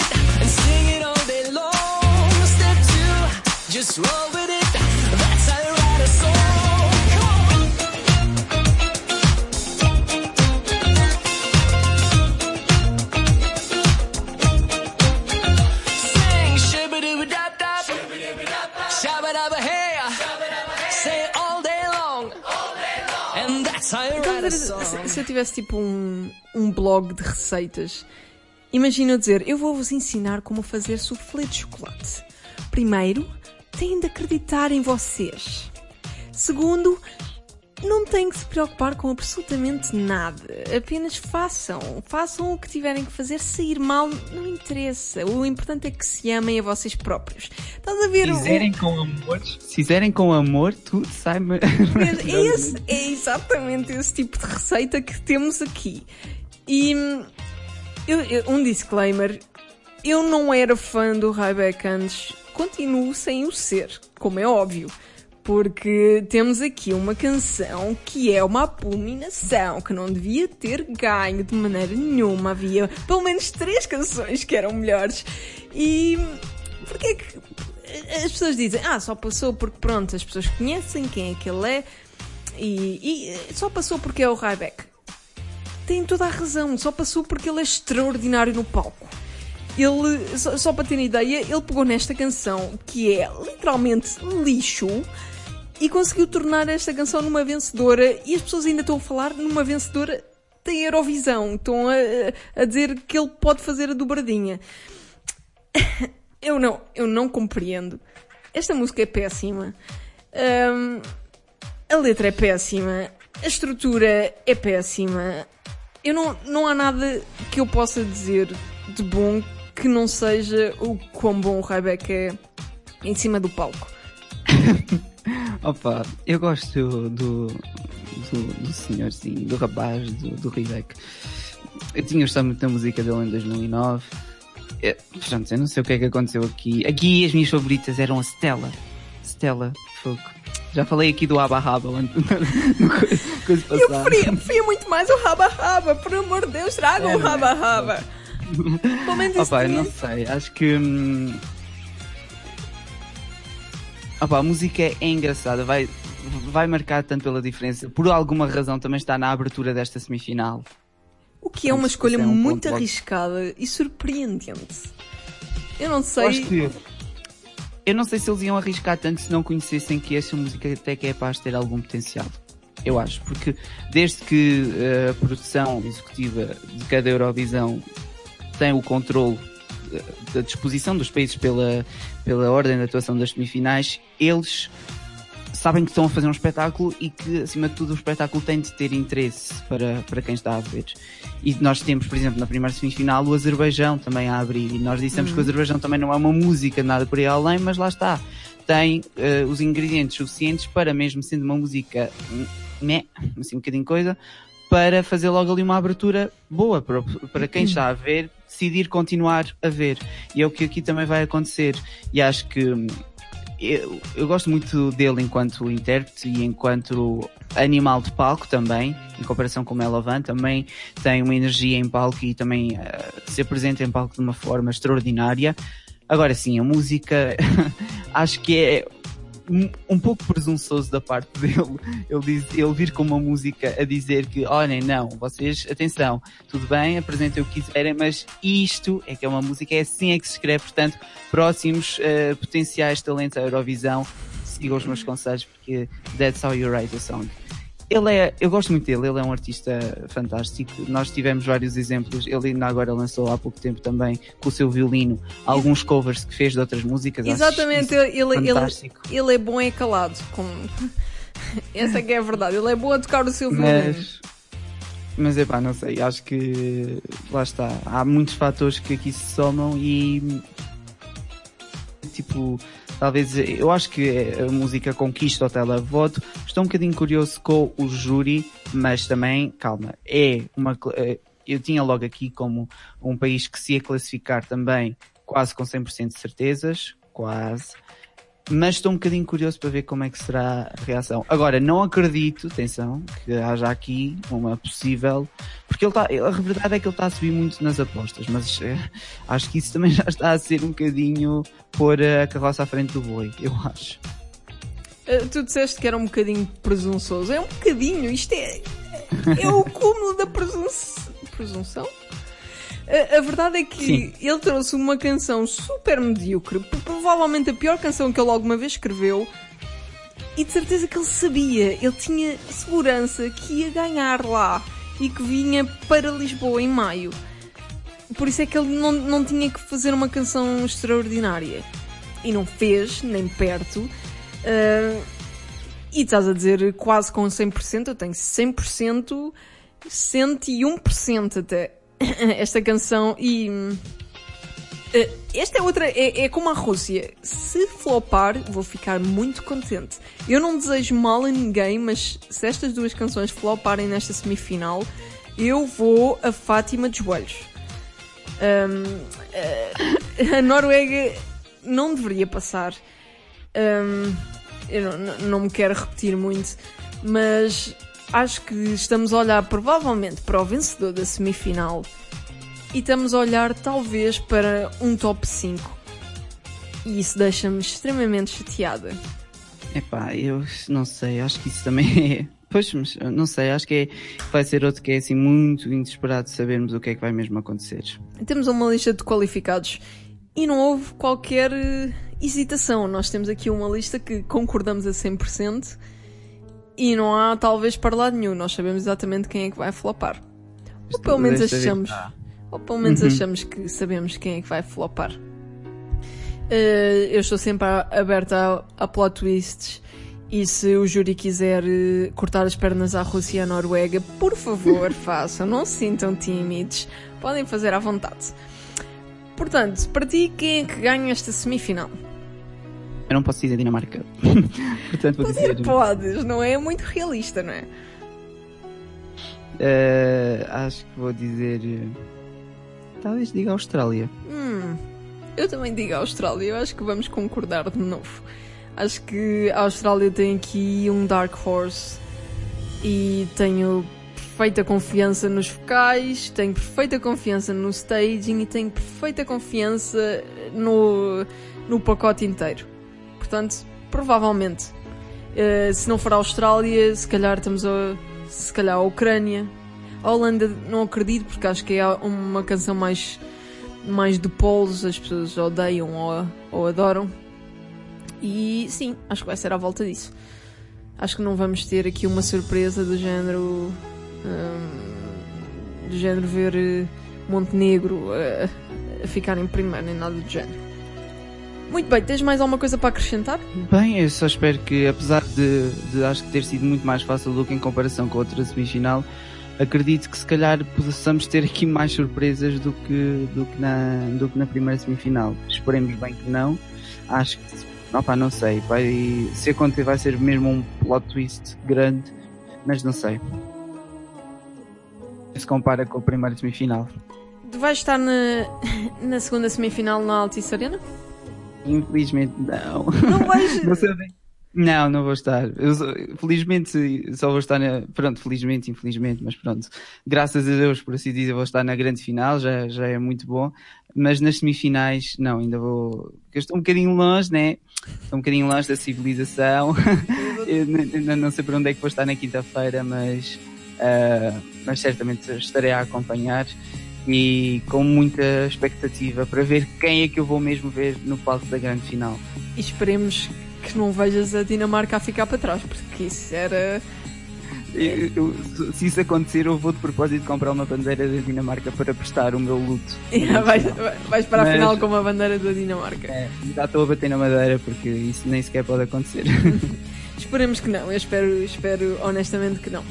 that's how you Então, write a se, se eu tivesse tipo um, um blog de receitas, imagina eu dizer: Eu vou-vos ensinar como fazer soufflé de chocolate. Primeiro, têm de acreditar em vocês. Segundo, não têm que se preocupar com absolutamente nada. Apenas façam. Façam o que tiverem que fazer. Sair mal não interessa. O importante é que se amem a vocês próprios. Estás a ver o- Fizerem com amor, se fizerem com amor, tudo sai. É, esse- é exatamente esse tipo de receita que temos aqui. E eu- eu- um disclaimer: eu não era fã do Ryback antes, continuo sem o ser, como é óbvio. Porque temos aqui uma canção que é uma abominação, que não devia ter ganho de maneira nenhuma. Havia pelo menos três canções que eram melhores. E porque é que as pessoas dizem, ah, só passou porque pronto, as pessoas conhecem quem é que ele é e, e, eh, só passou porque é o Ryback. Tem toda a razão, só passou porque ele é extraordinário no palco. Ele, só, só para terem ideia, ele pegou nesta canção que é literalmente lixo e conseguiu tornar esta canção numa vencedora e as pessoas ainda estão a falar numa vencedora da Eurovisão. Estão a, a dizer que ele pode fazer a dobradinha. Eu não, eu não compreendo. Esta música é péssima. Ahm, a letra é péssima. A estrutura é péssima. Eu não, não há nada que eu possa dizer de bom que não seja o quão bom o Ryback é em cima do palco. Opa, eu gosto do, do, do, senhorzinho, do rapaz, do, do. Eu tinha gostado muito da música dele em 2009. É, portanto, eu não sei o que é que aconteceu aqui. Aqui as minhas favoritas eram a Stella. Stella, fogo. Já falei aqui do Abba Raba no, Eu preferia, muito mais o Raba Raba. Por amor de Deus, tragam É, o? Raba Raba. Pelo menos isso Opa, não sei, acho que. hum, Opa, a música é engraçada, vai, vai marcar tanto pela diferença. Por alguma razão também está na abertura desta semifinal. O que é uma escolha é um muito logo. arriscada e surpreendente. Eu não sei. acho que. Eu não sei se eles iam arriscar tanto se não conhecessem que esta música até que é capaz de ter algum potencial. Eu acho, porque desde que eh, a produção executiva de cada Eurovisão tem o controle da disposição dos países pela, pela ordem de atuação das semifinais, eles sabem que estão a fazer um espetáculo e que, acima de tudo, o espetáculo tem de ter interesse para, para quem está a ver. E nós temos, por exemplo, na primeira semifinal, o Azerbaijão também a abrir. E nós dissemos que o Azerbaijão também não é uma música nada por aí além, mas lá está. Tem eh, os ingredientes suficientes para, mesmo sendo uma música, hum, né, assim um bocadinho coisa, para fazer logo ali uma abertura boa para, para quem está a ver decidir continuar a ver. E é o que aqui também vai acontecer. E acho que hum, eu, eu gosto muito dele enquanto intérprete e enquanto animal de palco também, em comparação com o Melovan, também tem uma energia em palco e também eh, se apresenta em palco de uma forma extraordinária. Agora sim, a música acho que é um- pouco presunçoso da parte dele. Ele, diz, ele vir com uma música a dizer que, olhem, não, vocês, atenção, tudo bem, apresentem o que quiserem, mas isto é que é uma música, é assim é que se escreve, portanto, próximos eh, potenciais talentos à Eurovisão, sigam os meus conselhos porque that's how you write a song. Ele é, eu gosto muito dele, ele é um artista fantástico. Nós tivemos vários exemplos. Ele ainda agora lançou há pouco tempo também com o seu violino alguns covers que fez de outras músicas. Exatamente, ele, ele, ele é bom é calado. Com... Essa é que é a verdade. Ele é bom a tocar o seu violino. Mas, mas epá, não sei, acho que lá está. Há muitos fatores que aqui se somam e tipo, talvez eu acho que a música conquista o televoto. Estou um bocadinho curioso com o júri, mas também, calma, é uma. eh, Eu tinha logo aqui como um país que se ia classificar também quase com 100% de certezas, quase. Mas estou um bocadinho curioso para ver como é que será a reação. Agora, não acredito, atenção, que haja aqui uma possível. Porque ele está. A verdade é que ele está a subir muito nas apostas, mas eh, acho que isso também já está a ser um bocadinho pôr a carroça à frente do boi, eu acho. Uh, Tu disseste que era um bocadinho presunçoso. É um bocadinho, isto é. É o cúmulo da presunção. Presunção? A, a verdade é que Sim. ele trouxe uma canção super medíocre, provavelmente a pior canção que ele alguma vez escreveu, e de certeza que ele sabia, ele tinha segurança que ia ganhar lá e que vinha para Lisboa em maio. Por isso é que ele não, não tinha que fazer uma canção extraordinária. E não fez, nem perto. Ah, E estás a dizer quase com 100%, eu tenho 100%, 101% até esta canção e. hum, eh, Esta é outra, é, é como a Rússia. Se flopar, vou ficar muito contente. Eu não desejo mal a ninguém, mas se estas duas canções floparem nesta semifinal, eu vou a Fátima de joelhos. Eh, a Noruega não deveria passar. Hum, eu não- não me quero repetir muito, mas acho que estamos a olhar provavelmente para o vencedor da semifinal e estamos a olhar talvez para um top 5. E isso deixa-me extremamente chateada. Epá, eu não sei, acho que isso também é. Pois, mas não sei, acho que é, vai ser outro que é assim muito inesperado sabermos o que é que vai mesmo acontecer. Temos uma lista de qualificados e não houve qualquer eh, hesitação. Nós temos aqui uma lista que concordamos a 100% e não há talvez para lado nenhum. Nós sabemos exatamente quem é que vai flopar. Ou pelo menos achamos. Ou pelo menos Uhum. achamos que sabemos quem é que vai flopar. Eh, eu estou sempre aberta a, a plot twists. E se o júri quiser eh, cortar as pernas à Rússia e à Noruega, por favor, façam. Não se sintam tímidos. Podem fazer à vontade. Portanto, para ti, quem é que ganha esta semifinal? Eu não posso dizer Dinamarca. Portanto, vou dizer. Podes, não é muito realista, não é? eh, acho que vou dizer. eh, Talvez diga Austrália. Hum, eu também digo Austrália, eu acho que vamos concordar de novo. Acho que a Austrália tem aqui um Dark Horse e tenho perfeita confiança nos vocais, tenho perfeita confiança no staging e tenho perfeita confiança no, no pacote inteiro. Portanto, provavelmente, eh, se não for a Austrália, se calhar estamos a. se calhar a Ucrânia. A Holanda não acredito porque acho que é uma canção mais mais de polos, as pessoas odeiam ou, ou adoram. E sim, acho que vai ser à volta disso. Acho que não vamos ter aqui uma surpresa do género. hum, do género ver eh, Montenegro a, a ficar em primeiro, nem nada do género. Muito bem, tens mais alguma coisa para acrescentar? Bem, eu só espero que, apesar de, de acho que ter sido muito mais fácil do que em comparação com a outra semifinal, acredito que se calhar possamos ter aqui mais surpresas do que, do que, na, do que na primeira semifinal. Esperemos bem que não. Acho que, opa, não sei, vai, se acontecer vai ser mesmo um plot twist grande, mas não sei. Se compara com a primeira semifinal. Vais estar na, na segunda semifinal na Altice Arena? Infelizmente não. Não vais. Não bem. Não, não vou estar. Eu felizmente só vou estar na. Pronto, felizmente, infelizmente, mas pronto. Graças a Deus, por assim dizer, vou estar na grande final, já, já é muito bom. Mas nas semifinais, não, ainda vou. porque Eu estou um bocadinho longe, né? Estou um bocadinho longe da civilização. Eu n- ainda não sei para onde é que vou estar na quinta-feira, mas. ah, mas certamente estarei a acompanhar e com muita expectativa para ver quem é que eu vou mesmo ver no palco da grande final. E esperemos que não vejas a Dinamarca a ficar para trás, porque isso era. Eu- eu- se isso acontecer, eu vou de propósito comprar uma bandeira da Dinamarca para prestar o meu luto. vais, vais para a Mas- final com a bandeira da Dinamarca. É, já estou a bater na madeira porque isso nem sequer pode acontecer. Esperemos que não, eu espero, espero honestamente que não.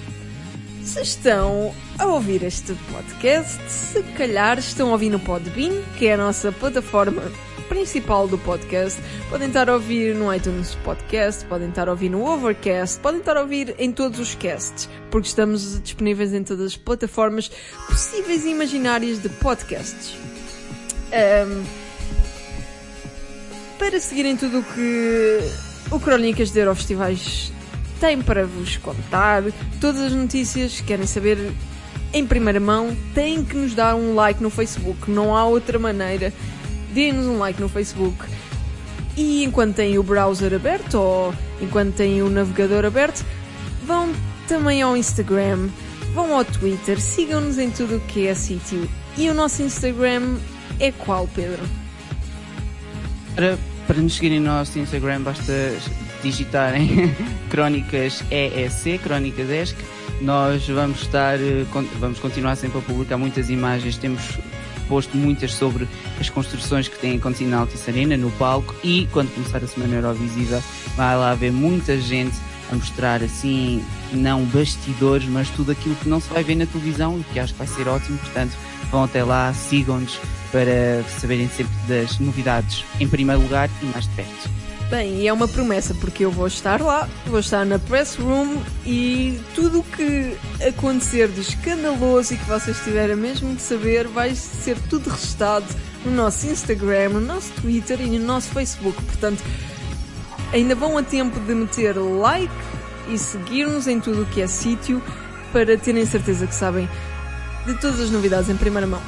Se estão a ouvir este podcast, se calhar estão a ouvir no Podbean, que é a nossa plataforma principal do podcast. Podem estar a ouvir no iTunes Podcast, podem estar a ouvir no Overcast, podem estar a ouvir em todos os casts, porque estamos disponíveis em todas as plataformas possíveis e imaginárias de podcasts. Ahm, para seguirem tudo o que o Crónicas de Eurofestivais tem para vos contar, todas as notícias que querem saber em primeira mão, têm que nos dar um like no Facebook. Não há outra maneira. Deem-nos um like no Facebook. E enquanto têm o browser aberto ou enquanto têm o navegador aberto, vão também ao Instagram, vão ao Twitter, sigam-nos em tudo o que é sítio. E o nosso Instagram é qual, Pedro? Para, para nos seguirem no nosso Instagram, basta digitarem Crónicas EEC, Crónicas ESC. Nós vamos estar, eh, vamos continuar sempre a publicar muitas imagens. Temos posto muitas sobre as construções que têm acontecido na Altice Arena, no palco. E quando começar a Semana Eurovisiva, vai lá haver muita gente a mostrar assim, não bastidores, mas tudo aquilo que não se vai ver na televisão que acho que vai ser ótimo. Portanto, vão até lá, sigam-nos para saberem sempre das novidades em primeiro lugar e mais de perto. Bem, e é uma promessa, porque eu vou estar lá, vou estar na press room e tudo o que acontecer de escandaloso e que vocês tiverem mesmo de saber vai ser tudo registado no nosso Instagram, no nosso Twitter e no nosso Facebook. Portanto, ainda vão a tempo de meter like e seguir-nos em tudo o que é sítio para terem certeza que sabem de todas as novidades em primeira mão.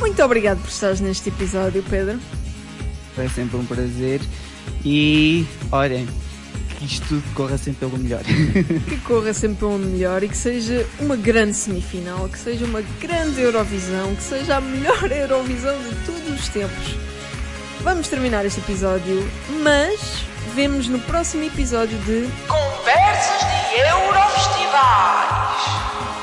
Muito obrigado por estares neste episódio, Pedro. Foi sempre um prazer e olhem, que isto tudo corra sempre pelo melhor. que corra sempre pelo melhor e que seja uma grande semifinal, que seja uma grande Eurovisão, que seja a melhor Eurovisão de todos os tempos. Vamos terminar este episódio, mas vemos no próximo episódio de Conversas de Eurofestivais.